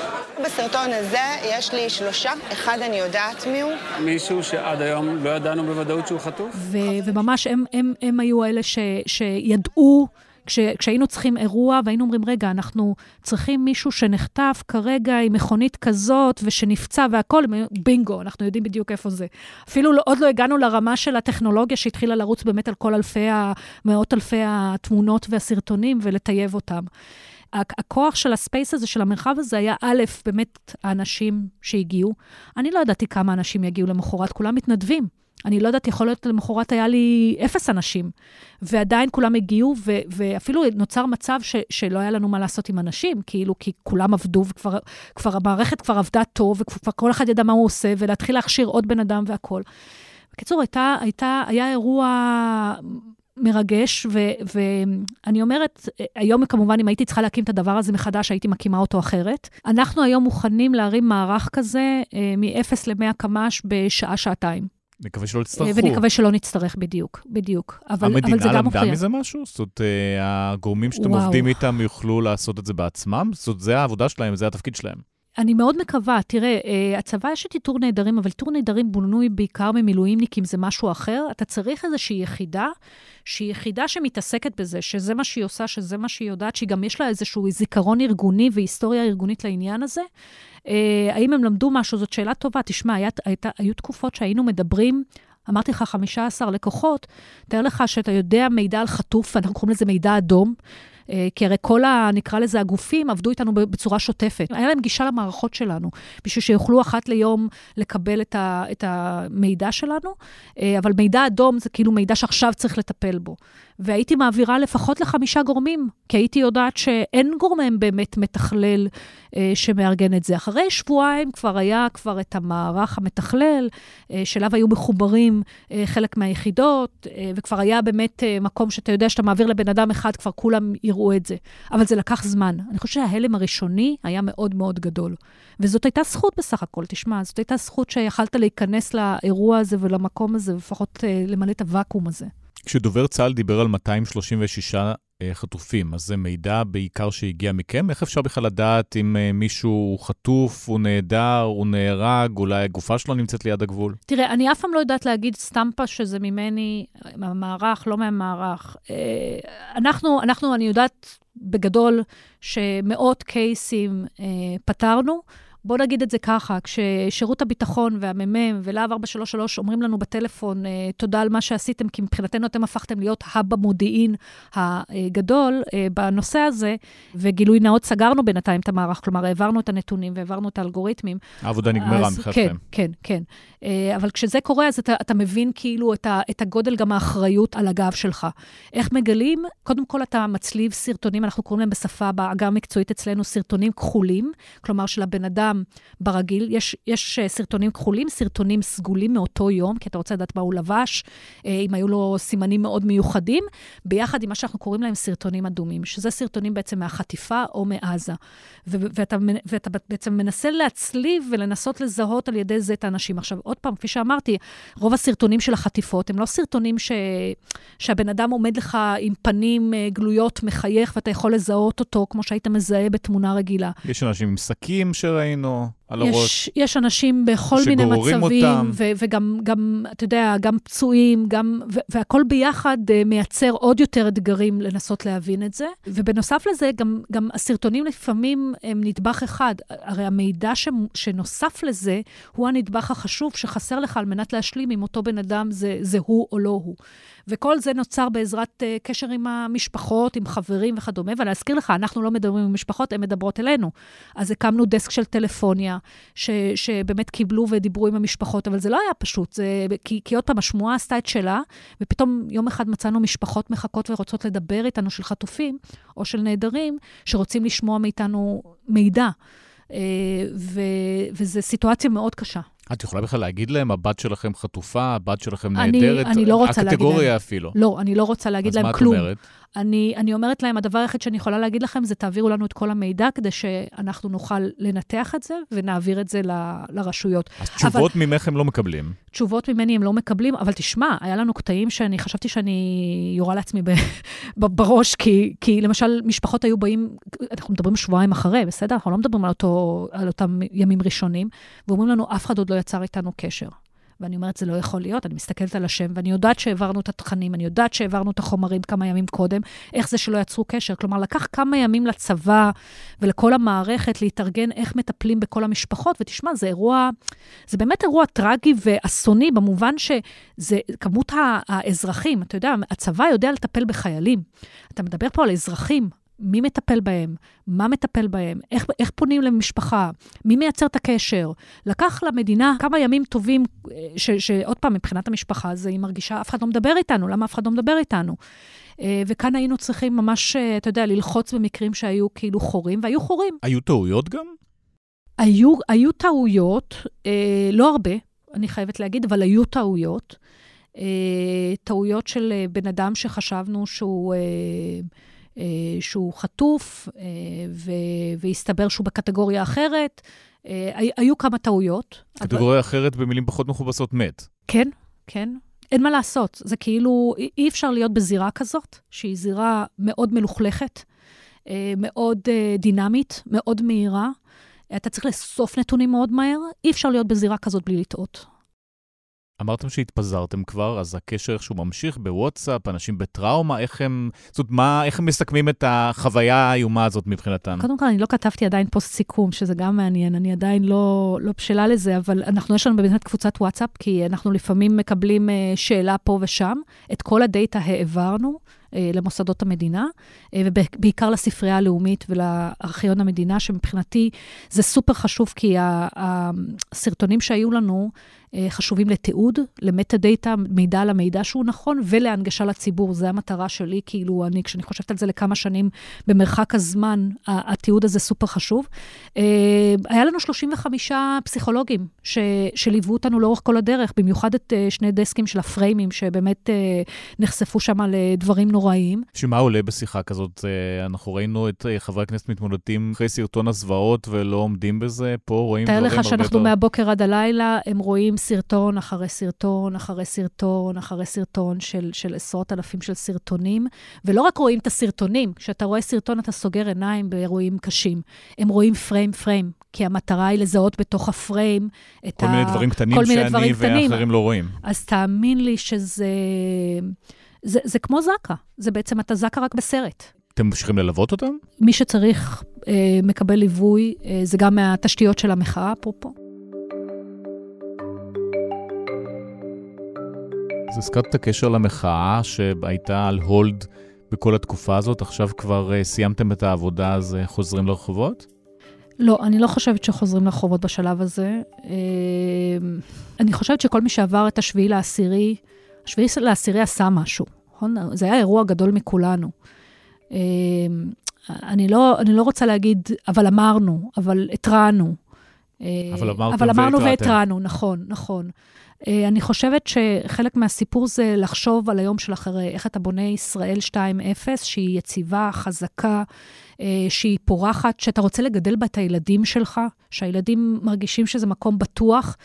בסרטון הזה יש לי שלושה, אחד אני יודעת מי הוא. מישהו שעד היום לא ידענו בוודאות שהוא חטוף? וממש הם, הם, הם היו אלה ש, שידעו... כש, כשהיינו צריכים אירוע והיינו אומרים, רגע, אנחנו צריכים מישהו שנחטף כרגע עם מכונית כזאת ושנפצע והכול, בינגו, אנחנו יודעים בדיוק איפה זה. אפילו לא, עוד לא הגענו לרמה של הטכנולוגיה שהתחילה לרוץ באמת על כל אלפי, מאות אלפי התמונות והסרטונים ולטייב אותם. הכוח של הספייס הזה, של המרחב הזה, היה א', באמת האנשים שהגיעו. אני לא ידעתי כמה אנשים יגיעו למחרת, כולם מתנדבים. אני לא יודעת, יכול להיות למחרת היה לי אפס אנשים, ועדיין כולם הגיעו, ו- ואפילו נוצר מצב ש- שלא היה לנו מה לעשות עם אנשים, כאילו, כי כולם עבדו, וכבר כבר המערכת כבר עבדה טוב, וכבר כל אחד ידע מה הוא עושה, ולהתחיל להכשיר עוד בן אדם והכול. בקיצור, הייתה, הייתה, היה אירוע מרגש, ו- ואני אומרת, היום כמובן, אם הייתי צריכה להקים את הדבר הזה מחדש, הייתי מקימה אותו אחרת. אנחנו היום מוכנים להרים מערך כזה אה, מ-0 ל-100 קמ"ש בשעה-שעתיים. נקווה שלא תצטרכו. ונקווה שלא נצטרך, בדיוק, בדיוק. אבל, אבל זה גם מוכיח. המדינה למדה מזה משהו? זאת אומרת, אה, הגורמים שאתם וואו. עובדים איתם יוכלו לעשות את זה בעצמם? זאת אומרת, זה העבודה שלהם, זה התפקיד שלהם. אני מאוד מקווה. תראה, uh, הצבא יש את איתור נעדרים, אבל איתור נעדרים בונוי בעיקר ממילואימניקים, זה משהו אחר. אתה צריך איזושהי יחידה, שהיא יחידה שמתעסקת בזה, שזה מה שהיא עושה, שזה מה שהיא יודעת, שהיא גם יש לה איזשהו זיכרון ארגוני והיסטוריה ארגונית לעניין הזה. Uh, האם הם למדו משהו? זאת שאלה טובה. תשמע, היה, היית, היו תקופות שהיינו מדברים... אמרתי לך 15 לקוחות, תאר לך שאתה יודע מידע על חטוף, אנחנו קוראים לזה מידע אדום, אה, כי הרי כל, ה, נקרא לזה, הגופים עבדו איתנו בצורה שוטפת. היה להם גישה למערכות שלנו, בשביל שיוכלו אחת ליום לקבל את, ה, את המידע שלנו, אה, אבל מידע אדום זה כאילו מידע שעכשיו צריך לטפל בו. והייתי מעבירה לפחות לחמישה גורמים, כי הייתי יודעת שאין גורם באמת מתכלל אה, שמארגן את זה. אחרי שבועיים כבר היה כבר את המערך המתכלל, אה, שאליו היו מחוברים אה, חלק מהיחידות, אה, וכבר היה באמת אה, מקום שאתה יודע שאתה מעביר לבן אדם אחד, כבר כולם את זה. אבל זה לקח זמן. אני חושבת שההלם הראשוני היה מאוד מאוד גדול. וזאת הייתה זכות בסך הכל, תשמע, זאת הייתה זכות שיכלת להיכנס לאירוע הזה ולמקום הזה, ולפחות אה, למלא את הוואקום הזה. כשדובר צה"ל דיבר על 236 אה, חטופים, אז זה מידע בעיקר שהגיע מכם? איך אפשר בכלל לדעת אם אה, מישהו חטוף, הוא נעדר, הוא נהרג, אולי הגופה שלו נמצאת ליד הגבול? תראה, אני אף פעם לא יודעת להגיד סטמפה שזה ממני, מהמערך, לא מהמערך. אה, אנחנו, אנחנו, אני יודעת בגדול שמאות קייסים פתרנו. בוא נגיד את זה ככה, כששירות הביטחון והמ"מ ולהב 433 אומרים לנו בטלפון, אה, תודה על מה שעשיתם, כי מבחינתנו אתם הפכתם להיות האב המודיעין הגדול אה, בנושא הזה, וגילוי נאות, סגרנו בינתיים את המערך, כלומר, העברנו את הנתונים והעברנו את האלגוריתמים. העבודה נגמרה מבחינתכם. כן, כן, כן. אה, אבל כשזה קורה, אז אתה, אתה מבין כאילו את, ה, את הגודל, גם האחריות על הגב שלך. איך מגלים? קודם כל, אתה מצליב סרטונים, אנחנו קוראים להם בשפה, בעגה המקצועית אצלנו, סרטונים כחולים, כלומר של הבן אדם ברגיל. יש, יש אה, סרטונים כחולים, סרטונים סגולים מאותו יום, כי אתה רוצה לדעת מה הוא לבש, אה, אם היו לו סימנים מאוד מיוחדים, ביחד עם מה שאנחנו קוראים להם סרטונים אדומים, שזה סרטונים בעצם מהחטיפה או מעזה. ואתה, ואתה בעצם מנסה להצליב ולנסות לזהות על ידי זה את האנשים. עכשיו, עוד פעם, כפי שאמרתי, רוב הסרטונים של החטיפות הם לא סרטונים ש... שהבן אדם עומד לך עם פנים אה, גלויות, מחייך, ואתה יכול לזהות אותו כמו שהיית מזהה בתמונה רגילה. יש אנשים עם שקים שראינו. על יש, הראש. יש אנשים בכל מיני מצבים, אותם. ו- וגם, גם, אתה יודע, גם פצועים, גם, והכל ביחד uh, מייצר עוד יותר אתגרים לנסות להבין את זה. ובנוסף לזה, גם, גם הסרטונים לפעמים הם נדבך אחד. הרי המידע ש- שנוסף לזה הוא הנדבך החשוב שחסר לך על מנת להשלים אם אותו בן אדם זה, זה הוא או לא הוא. וכל זה נוצר בעזרת uh, קשר עם המשפחות, עם חברים וכדומה. ולהזכיר לך, אנחנו לא מדברים עם משפחות, הן מדברות אלינו. אז הקמנו דסק של טלפוניה, ש, שבאמת קיבלו ודיברו עם המשפחות, אבל זה לא היה פשוט, זה, כי, כי עוד פעם, השמועה עשתה את שלה, ופתאום יום אחד מצאנו משפחות מחכות ורוצות לדבר איתנו של חטופים, או של נעדרים, שרוצים לשמוע מאיתנו מידע. אה, ו, וזו סיטואציה מאוד קשה. את יכולה בכלל להגיד להם, הבת שלכם חטופה, הבת שלכם נהדרת? אני, אני לא רוצה להגיד להם. הקטגוריה אפילו. לא, אני לא רוצה להגיד להם כלום. אז מה את אומרת? אני, אני אומרת להם, הדבר היחיד שאני יכולה להגיד לכם זה תעבירו לנו את כל המידע כדי שאנחנו נוכל לנתח את זה ונעביר את זה ל, לרשויות. אז תשובות אבל, ממך הם לא מקבלים. תשובות ממני הם לא מקבלים, אבל תשמע, היה לנו קטעים שאני חשבתי שאני יורה לעצמי ב, בראש, כי, כי למשל, משפחות היו באים, אנחנו מדברים שבועיים אחרי, בסדר? אנחנו לא מדברים על, אותו, על אותם ימים ראשונים, ואומרים לנו, אף אחד עוד לא יצר איתנו קשר. ואני אומרת, זה לא יכול להיות, אני מסתכלת על השם, ואני יודעת שהעברנו את התכנים, אני יודעת שהעברנו את החומרים כמה ימים קודם, איך זה שלא יצרו קשר. כלומר, לקח כמה ימים לצבא ולכל המערכת להתארגן איך מטפלים בכל המשפחות, ותשמע, זה אירוע, זה באמת אירוע טרגי ואסוני, במובן שזה כמות האזרחים, אתה יודע, הצבא יודע לטפל בחיילים. אתה מדבר פה על אזרחים, מי מטפל בהם, מה מטפל בהם, איך, איך פונים למשפחה, מי מייצר את הקשר. לקח למדינה כמה ימים טובים, אה, ש, שעוד פעם, מבחינת המשפחה, זה היא מרגישה, אף אחד לא מדבר איתנו, למה אף אחד לא מדבר איתנו? אה, וכאן היינו צריכים ממש, אה, אתה יודע, ללחוץ במקרים שהיו כאילו חורים, והיו חורים. היו טעויות גם? היו, היו טעויות, אה, לא הרבה, אני חייבת להגיד, אבל היו טעויות. אה, טעויות של בן אדם שחשבנו שהוא... אה, שהוא חטוף, אה, והסתבר שהוא בקטגוריה אחרת. אה, היו כמה טעויות. קטגוריה אבל... אחרת, במילים פחות מכובסות, מת. כן, כן. אין מה לעשות. זה כאילו, אי אפשר להיות בזירה כזאת, שהיא זירה מאוד מלוכלכת, מאוד דינמית, מאוד מהירה. אתה צריך לאסוף נתונים מאוד מהר, אי אפשר להיות בזירה כזאת בלי לטעות. אמרתם שהתפזרתם כבר, אז הקשר איכשהו ממשיך בוואטסאפ, אנשים בטראומה, איך הם, זאת אומרת, מה, איך הם מסכמים את החוויה האיומה הזאת מבחינתם? קודם כל, אני לא כתבתי עדיין פוסט סיכום, שזה גם מעניין, אני עדיין לא, לא בשלה לזה, אבל אנחנו, יש לנו באמת קבוצת וואטסאפ, כי אנחנו לפעמים מקבלים אה, שאלה פה ושם. את כל הדאטה העברנו. אה, למוסדות המדינה, אה, ובעיקר לספרייה הלאומית ולארכיון המדינה, שמבחינתי זה סופר חשוב, כי הסרטונים שהיו לנו חשובים לתיעוד, למטה דאטה, מידע על המידע שהוא נכון, ולהנגשה לציבור. זו המטרה שלי, כאילו, אני, כשאני חושבת על זה לכמה שנים, במרחק הזמן, התיעוד הזה סופר חשוב. היה לנו 35 פסיכולוגים ש, שליוו אותנו לאורך כל הדרך, במיוחד את שני דסקים של הפריימים, שבאמת נחשפו שם לדברים נוראיים. שמה עולה בשיחה כזאת? אה, אנחנו ראינו את אה, חברי הכנסת מתמודדים אחרי סרטון הזוועות ולא עומדים בזה, פה רואים דברים הרבה יותר... תאר לך שאנחנו מהבוקר עד הלילה, הם רואים סרטון אחרי סרטון, אחרי סרטון, אחרי סרטון של, של עשרות אלפים של סרטונים, ולא רק רואים את הסרטונים, כשאתה רואה סרטון אתה סוגר עיניים באירועים קשים. הם רואים פריים פריים, כי המטרה היא לזהות בתוך הפריים את כל ה... כל מיני דברים קטנים שאני ואחרים לא רואים. אז תאמין לי שזה... זה, זה כמו זקה, זה בעצם אתה זקה רק בסרט. אתם ממשיכים ללוות אותם? מי שצריך אה, מקבל ליווי, אה, זה גם מהתשתיות של המחאה, אפרופו. אז הזכרת את הקשר למחאה שהייתה על הולד בכל התקופה הזאת, עכשיו כבר uh, סיימתם את העבודה, אז uh, חוזרים לרחובות? לא, אני לא חושבת שחוזרים לרחובות בשלב הזה. Uh, אני חושבת שכל מי שעבר את השביעי לעשירי, השביעי לעשירי עשה משהו, נכון? זה היה אירוע גדול מכולנו. אני לא, אני לא רוצה להגיד, אבל אמרנו, אבל התרענו. אבל אמרתם אבל אמרנו והתרענו, נכון, נכון. אה, אני חושבת שחלק מהסיפור זה לחשוב על היום של אחרי, איך אתה בונה ישראל 2.0, שהיא יציבה, חזקה, אה, שהיא פורחת, שאתה רוצה לגדל בה את הילדים שלך, שהילדים מרגישים שזה מקום בטוח.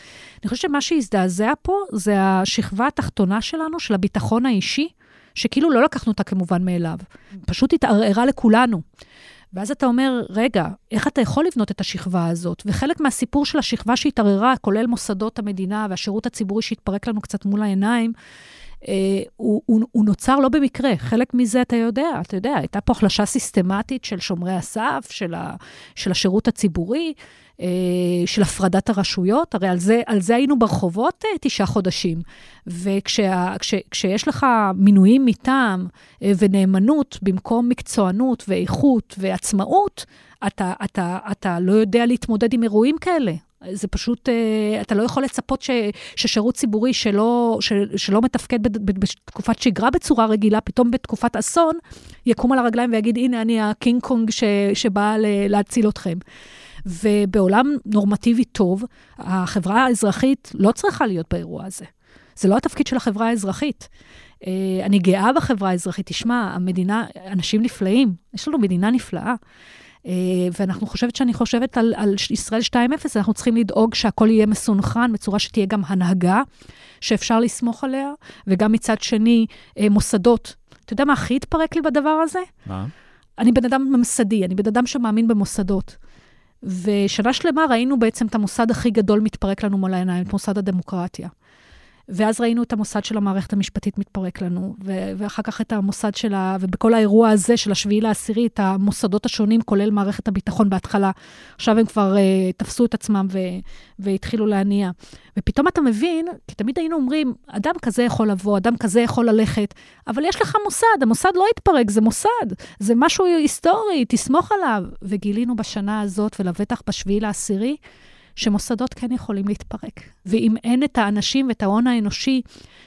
אני חושבת שמה שהזדעזע פה זה השכבה התחתונה שלנו, של הביטחון האישי, שכאילו לא לקחנו אותה כמובן מאליו. פשוט התערערה לכולנו. ואז אתה אומר, רגע, איך אתה יכול לבנות את השכבה הזאת? וחלק מהסיפור של השכבה שהתערערה, כולל מוסדות המדינה והשירות הציבורי שהתפרק לנו קצת מול העיניים, אה, הוא, הוא, הוא נוצר לא במקרה. חלק מזה אתה יודע, אתה יודע, הייתה פה החלשה סיסטמטית של שומרי הסף, של, ה, של השירות הציבורי, של הפרדת הרשויות, הרי על זה, על זה היינו ברחובות אה, תשעה חודשים. וכשיש לך מינויים מטעם אה, ונאמנות במקום מקצוענות ואיכות ועצמאות, אתה, אתה, אתה לא יודע להתמודד עם אירועים כאלה. זה פשוט, אתה לא יכול לצפות ש, ששירות ציבורי שלא, ש, שלא מתפקד בתקופת שגרה בצורה רגילה, פתאום בתקופת אסון, יקום על הרגליים ויגיד, הנה, אני הקינג קונג שבא להציל אתכם. ובעולם נורמטיבי טוב, החברה האזרחית לא צריכה להיות באירוע הזה. זה לא התפקיד של החברה האזרחית. אה, אני גאה בחברה האזרחית. תשמע, המדינה, אנשים נפלאים, יש לנו מדינה נפלאה. אה, ואנחנו חושבת שאני חושבת על, על ישראל 2.0, אנחנו צריכים לדאוג שהכל יהיה מסונכרן, בצורה שתהיה גם הנהגה שאפשר לסמוך עליה, וגם מצד שני, אה, מוסדות. אתה יודע מה הכי התפרק לי בדבר הזה? מה? אני בן אדם ממסדי, אני בן אדם שמאמין במוסדות. ושנה שלמה ראינו בעצם את המוסד הכי גדול מתפרק לנו מול העיניים, את מוסד הדמוקרטיה. ואז ראינו את המוסד של המערכת המשפטית מתפרק לנו, ו- ואחר כך את המוסד של ה... ובכל האירוע הזה של השביעי לעשירי, את המוסדות השונים, כולל מערכת הביטחון בהתחלה. עכשיו הם כבר uh, תפסו את עצמם ו- והתחילו להניע. ופתאום אתה מבין, כי תמיד היינו אומרים, אדם כזה יכול לבוא, אדם כזה יכול ללכת, אבל יש לך מוסד, המוסד לא יתפרק, זה מוסד, זה משהו היסטורי, תסמוך עליו. וגילינו בשנה הזאת, ולבטח בשביעי לעשירי, שמוסדות כן יכולים להתפרק. ואם אין את האנשים ואת ההון האנושי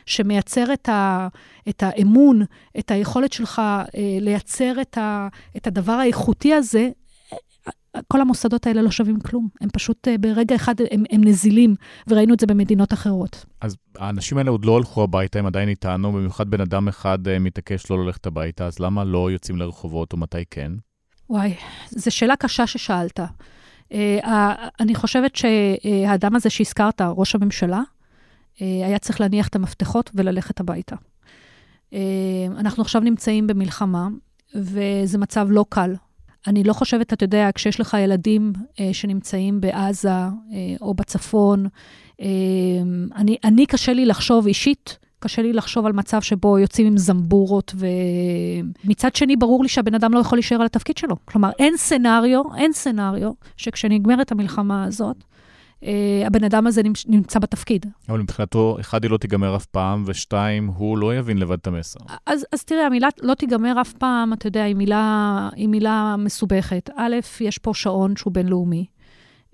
שמייצר את, ה, את האמון, את היכולת שלך אה, לייצר את, ה, את הדבר האיכותי הזה, כל המוסדות האלה לא שווים כלום. הם פשוט אה, ברגע אחד, הם, הם נזילים, וראינו את זה במדינות אחרות. אז האנשים האלה עוד לא הלכו הביתה, הם עדיין איתנו, במיוחד בן אדם אחד אה, מתעקש לא ללכת הביתה, אז למה לא יוצאים לרחובות, או מתי כן? וואי, זו שאלה קשה ששאלת. אה, אני חושבת שהאדם הזה שהזכרת, ראש הממשלה, אה, היה צריך להניח את המפתחות וללכת הביתה. אה, אנחנו עכשיו נמצאים במלחמה, וזה מצב לא קל. אני לא חושבת, אתה יודע, כשיש לך ילדים שנמצאים בעזה או בצפון, אני, אני קשה לי לחשוב אישית קשה לי לחשוב על מצב שבו יוצאים עם זמבורות, ומצד שני, ברור לי שהבן אדם לא יכול להישאר על התפקיד שלו. כלומר, אין סנאריו, אין סנאריו, שכשנגמרת המלחמה הזאת, Uh, הבן אדם הזה נמצא בתפקיד. אבל מבחינתו, אחד, היא לא תיגמר אף פעם, ושתיים, הוא לא יבין לבד את המסר. אז, אז תראה, המילה לא תיגמר אף פעם, אתה יודע, היא מילה, היא מילה מסובכת. א', יש פה שעון שהוא בינלאומי.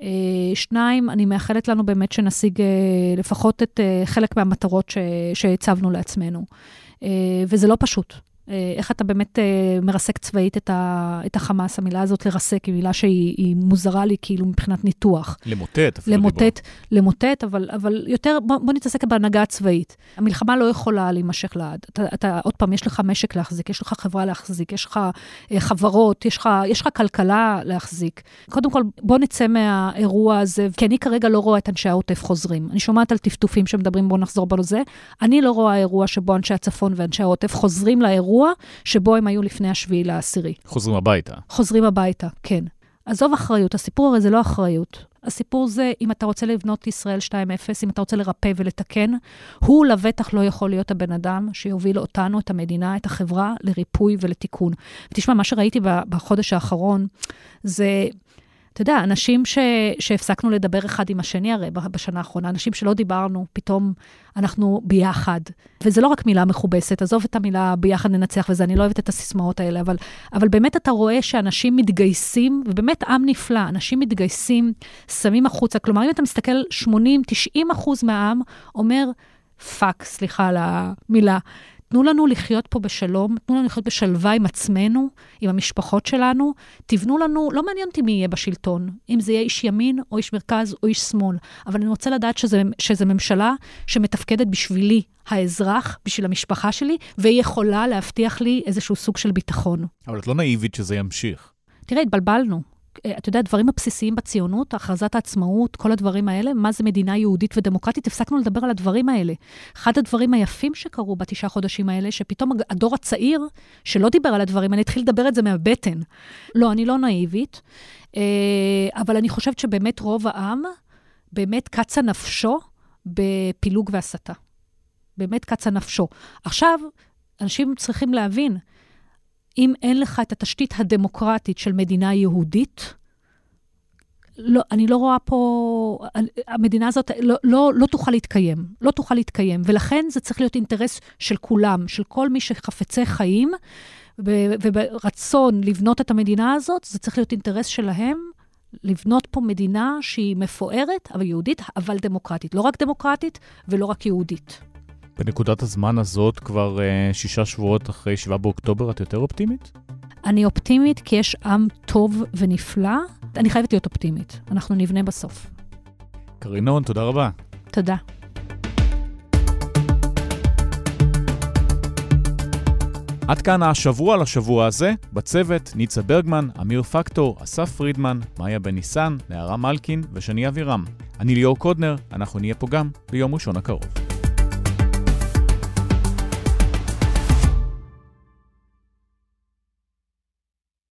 אה, שניים, אני מאחלת לנו באמת שנשיג אה, לפחות את אה, חלק מהמטרות שהצבנו לעצמנו. וזה לא פשוט. אה, איך אתה באמת אה, מרסק צבאית את, ה, את החמאס, המילה הזאת לרסק היא מילה שהיא מוזרה לי כאילו מבחינת ניתוח. למוטט אפילו למוטט, דיבור. למוטט, אבל, אבל יותר, בוא, בוא נתעסק בהנהגה הצבאית. המלחמה לא יכולה להימשך לעד. אתה, אתה, עוד פעם, יש לך משק להחזיק, יש לך חברה להחזיק, יש לך אה, חברות, יש לך, יש לך כלכלה להחזיק. קודם כל, בוא נצא מהאירוע הזה, כי אני כרגע לא רואה את אנשי העוטף חוזרים. אני שומעת על טפטופים שמדברים, בוא נחזור בנו זה. אני לא רואה אירוע שבו אנשי הצפון ואנשי העוטף חוזרים לאירוע. האירוע שבו הם היו לפני השביעי לעשירי. חוזרים הביתה. חוזרים הביתה, כן. עזוב אחריות, הסיפור הרי זה לא אחריות. הסיפור זה, אם אתה רוצה לבנות ישראל 2.0, אם אתה רוצה לרפא ולתקן, הוא לבטח לא יכול להיות הבן אדם שיוביל אותנו, את המדינה, את החברה, לריפוי ולתיקון. ותשמע, מה שראיתי בחודש האחרון, זה אתה יודע, אנשים ש, שהפסקנו לדבר אחד עם השני הרי בשנה האחרונה, אנשים שלא דיברנו, פתאום אנחנו ביחד. וזה לא רק מילה מכובסת, עזוב את המילה ביחד ננצח וזה, אני לא אוהבת את הסיסמאות האלה, אבל, אבל באמת אתה רואה שאנשים מתגייסים, ובאמת עם נפלא, אנשים מתגייסים, שמים החוצה. כלומר, אם אתה מסתכל, 80-90 אחוז מהעם אומר, fuck, סליחה על המילה, תנו לנו לחיות פה בשלום, תנו לנו לחיות בשלווה עם עצמנו, עם המשפחות שלנו. תבנו לנו, לא מעניין אותי מי יהיה בשלטון, אם זה יהיה איש ימין או איש מרכז או איש שמאל, אבל אני רוצה לדעת שזו ממשלה שמתפקדת בשבילי, האזרח, בשביל המשפחה שלי, והיא יכולה להבטיח לי איזשהו סוג של ביטחון. אבל את לא נאיבית שזה ימשיך. תראה, התבלבלנו. אה, אתה יודע, הדברים הבסיסיים בציונות, הכרזת העצמאות, כל הדברים האלה, מה זה מדינה יהודית ודמוקרטית, הפסקנו לדבר על הדברים האלה. אחד הדברים היפים שקרו בתשעה חודשים האלה, שפתאום הדור הצעיר, שלא דיבר על הדברים האלה, התחיל לדבר את זה מהבטן. לא, אני לא נאיבית, אה, אבל אני חושבת שבאמת רוב העם, באמת קצה נפשו בפילוג והסתה. באמת קצה נפשו. עכשיו, אנשים צריכים להבין, אם אין לך את התשתית הדמוקרטית של מדינה יהודית, לא, אני לא רואה פה, המדינה הזאת לא, לא, לא תוכל להתקיים, לא תוכל להתקיים, ולכן זה צריך להיות אינטרס של כולם, של כל מי שחפצי חיים, וברצון לבנות את המדינה הזאת, זה צריך להיות אינטרס שלהם לבנות פה מדינה שהיא מפוארת, אבל יהודית, אבל דמוקרטית. לא רק דמוקרטית ולא רק יהודית. בנקודת הזמן הזאת, כבר uh, שישה שבועות אחרי 7 באוקטובר, את יותר אופטימית? אני אופטימית כי יש עם טוב ונפלא. אני חייבת להיות אופטימית. אנחנו נבנה בסוף. קרינון, תודה רבה. תודה. עד כאן השבוע לשבוע הזה, בצוות ניצה ברגמן, אמיר פקטור, אסף פרידמן, מאיה בן ניסן, נערה מלקין ושני אבירם. אני ליאור קודנר, אנחנו נהיה פה גם ביום ראשון הקרוב.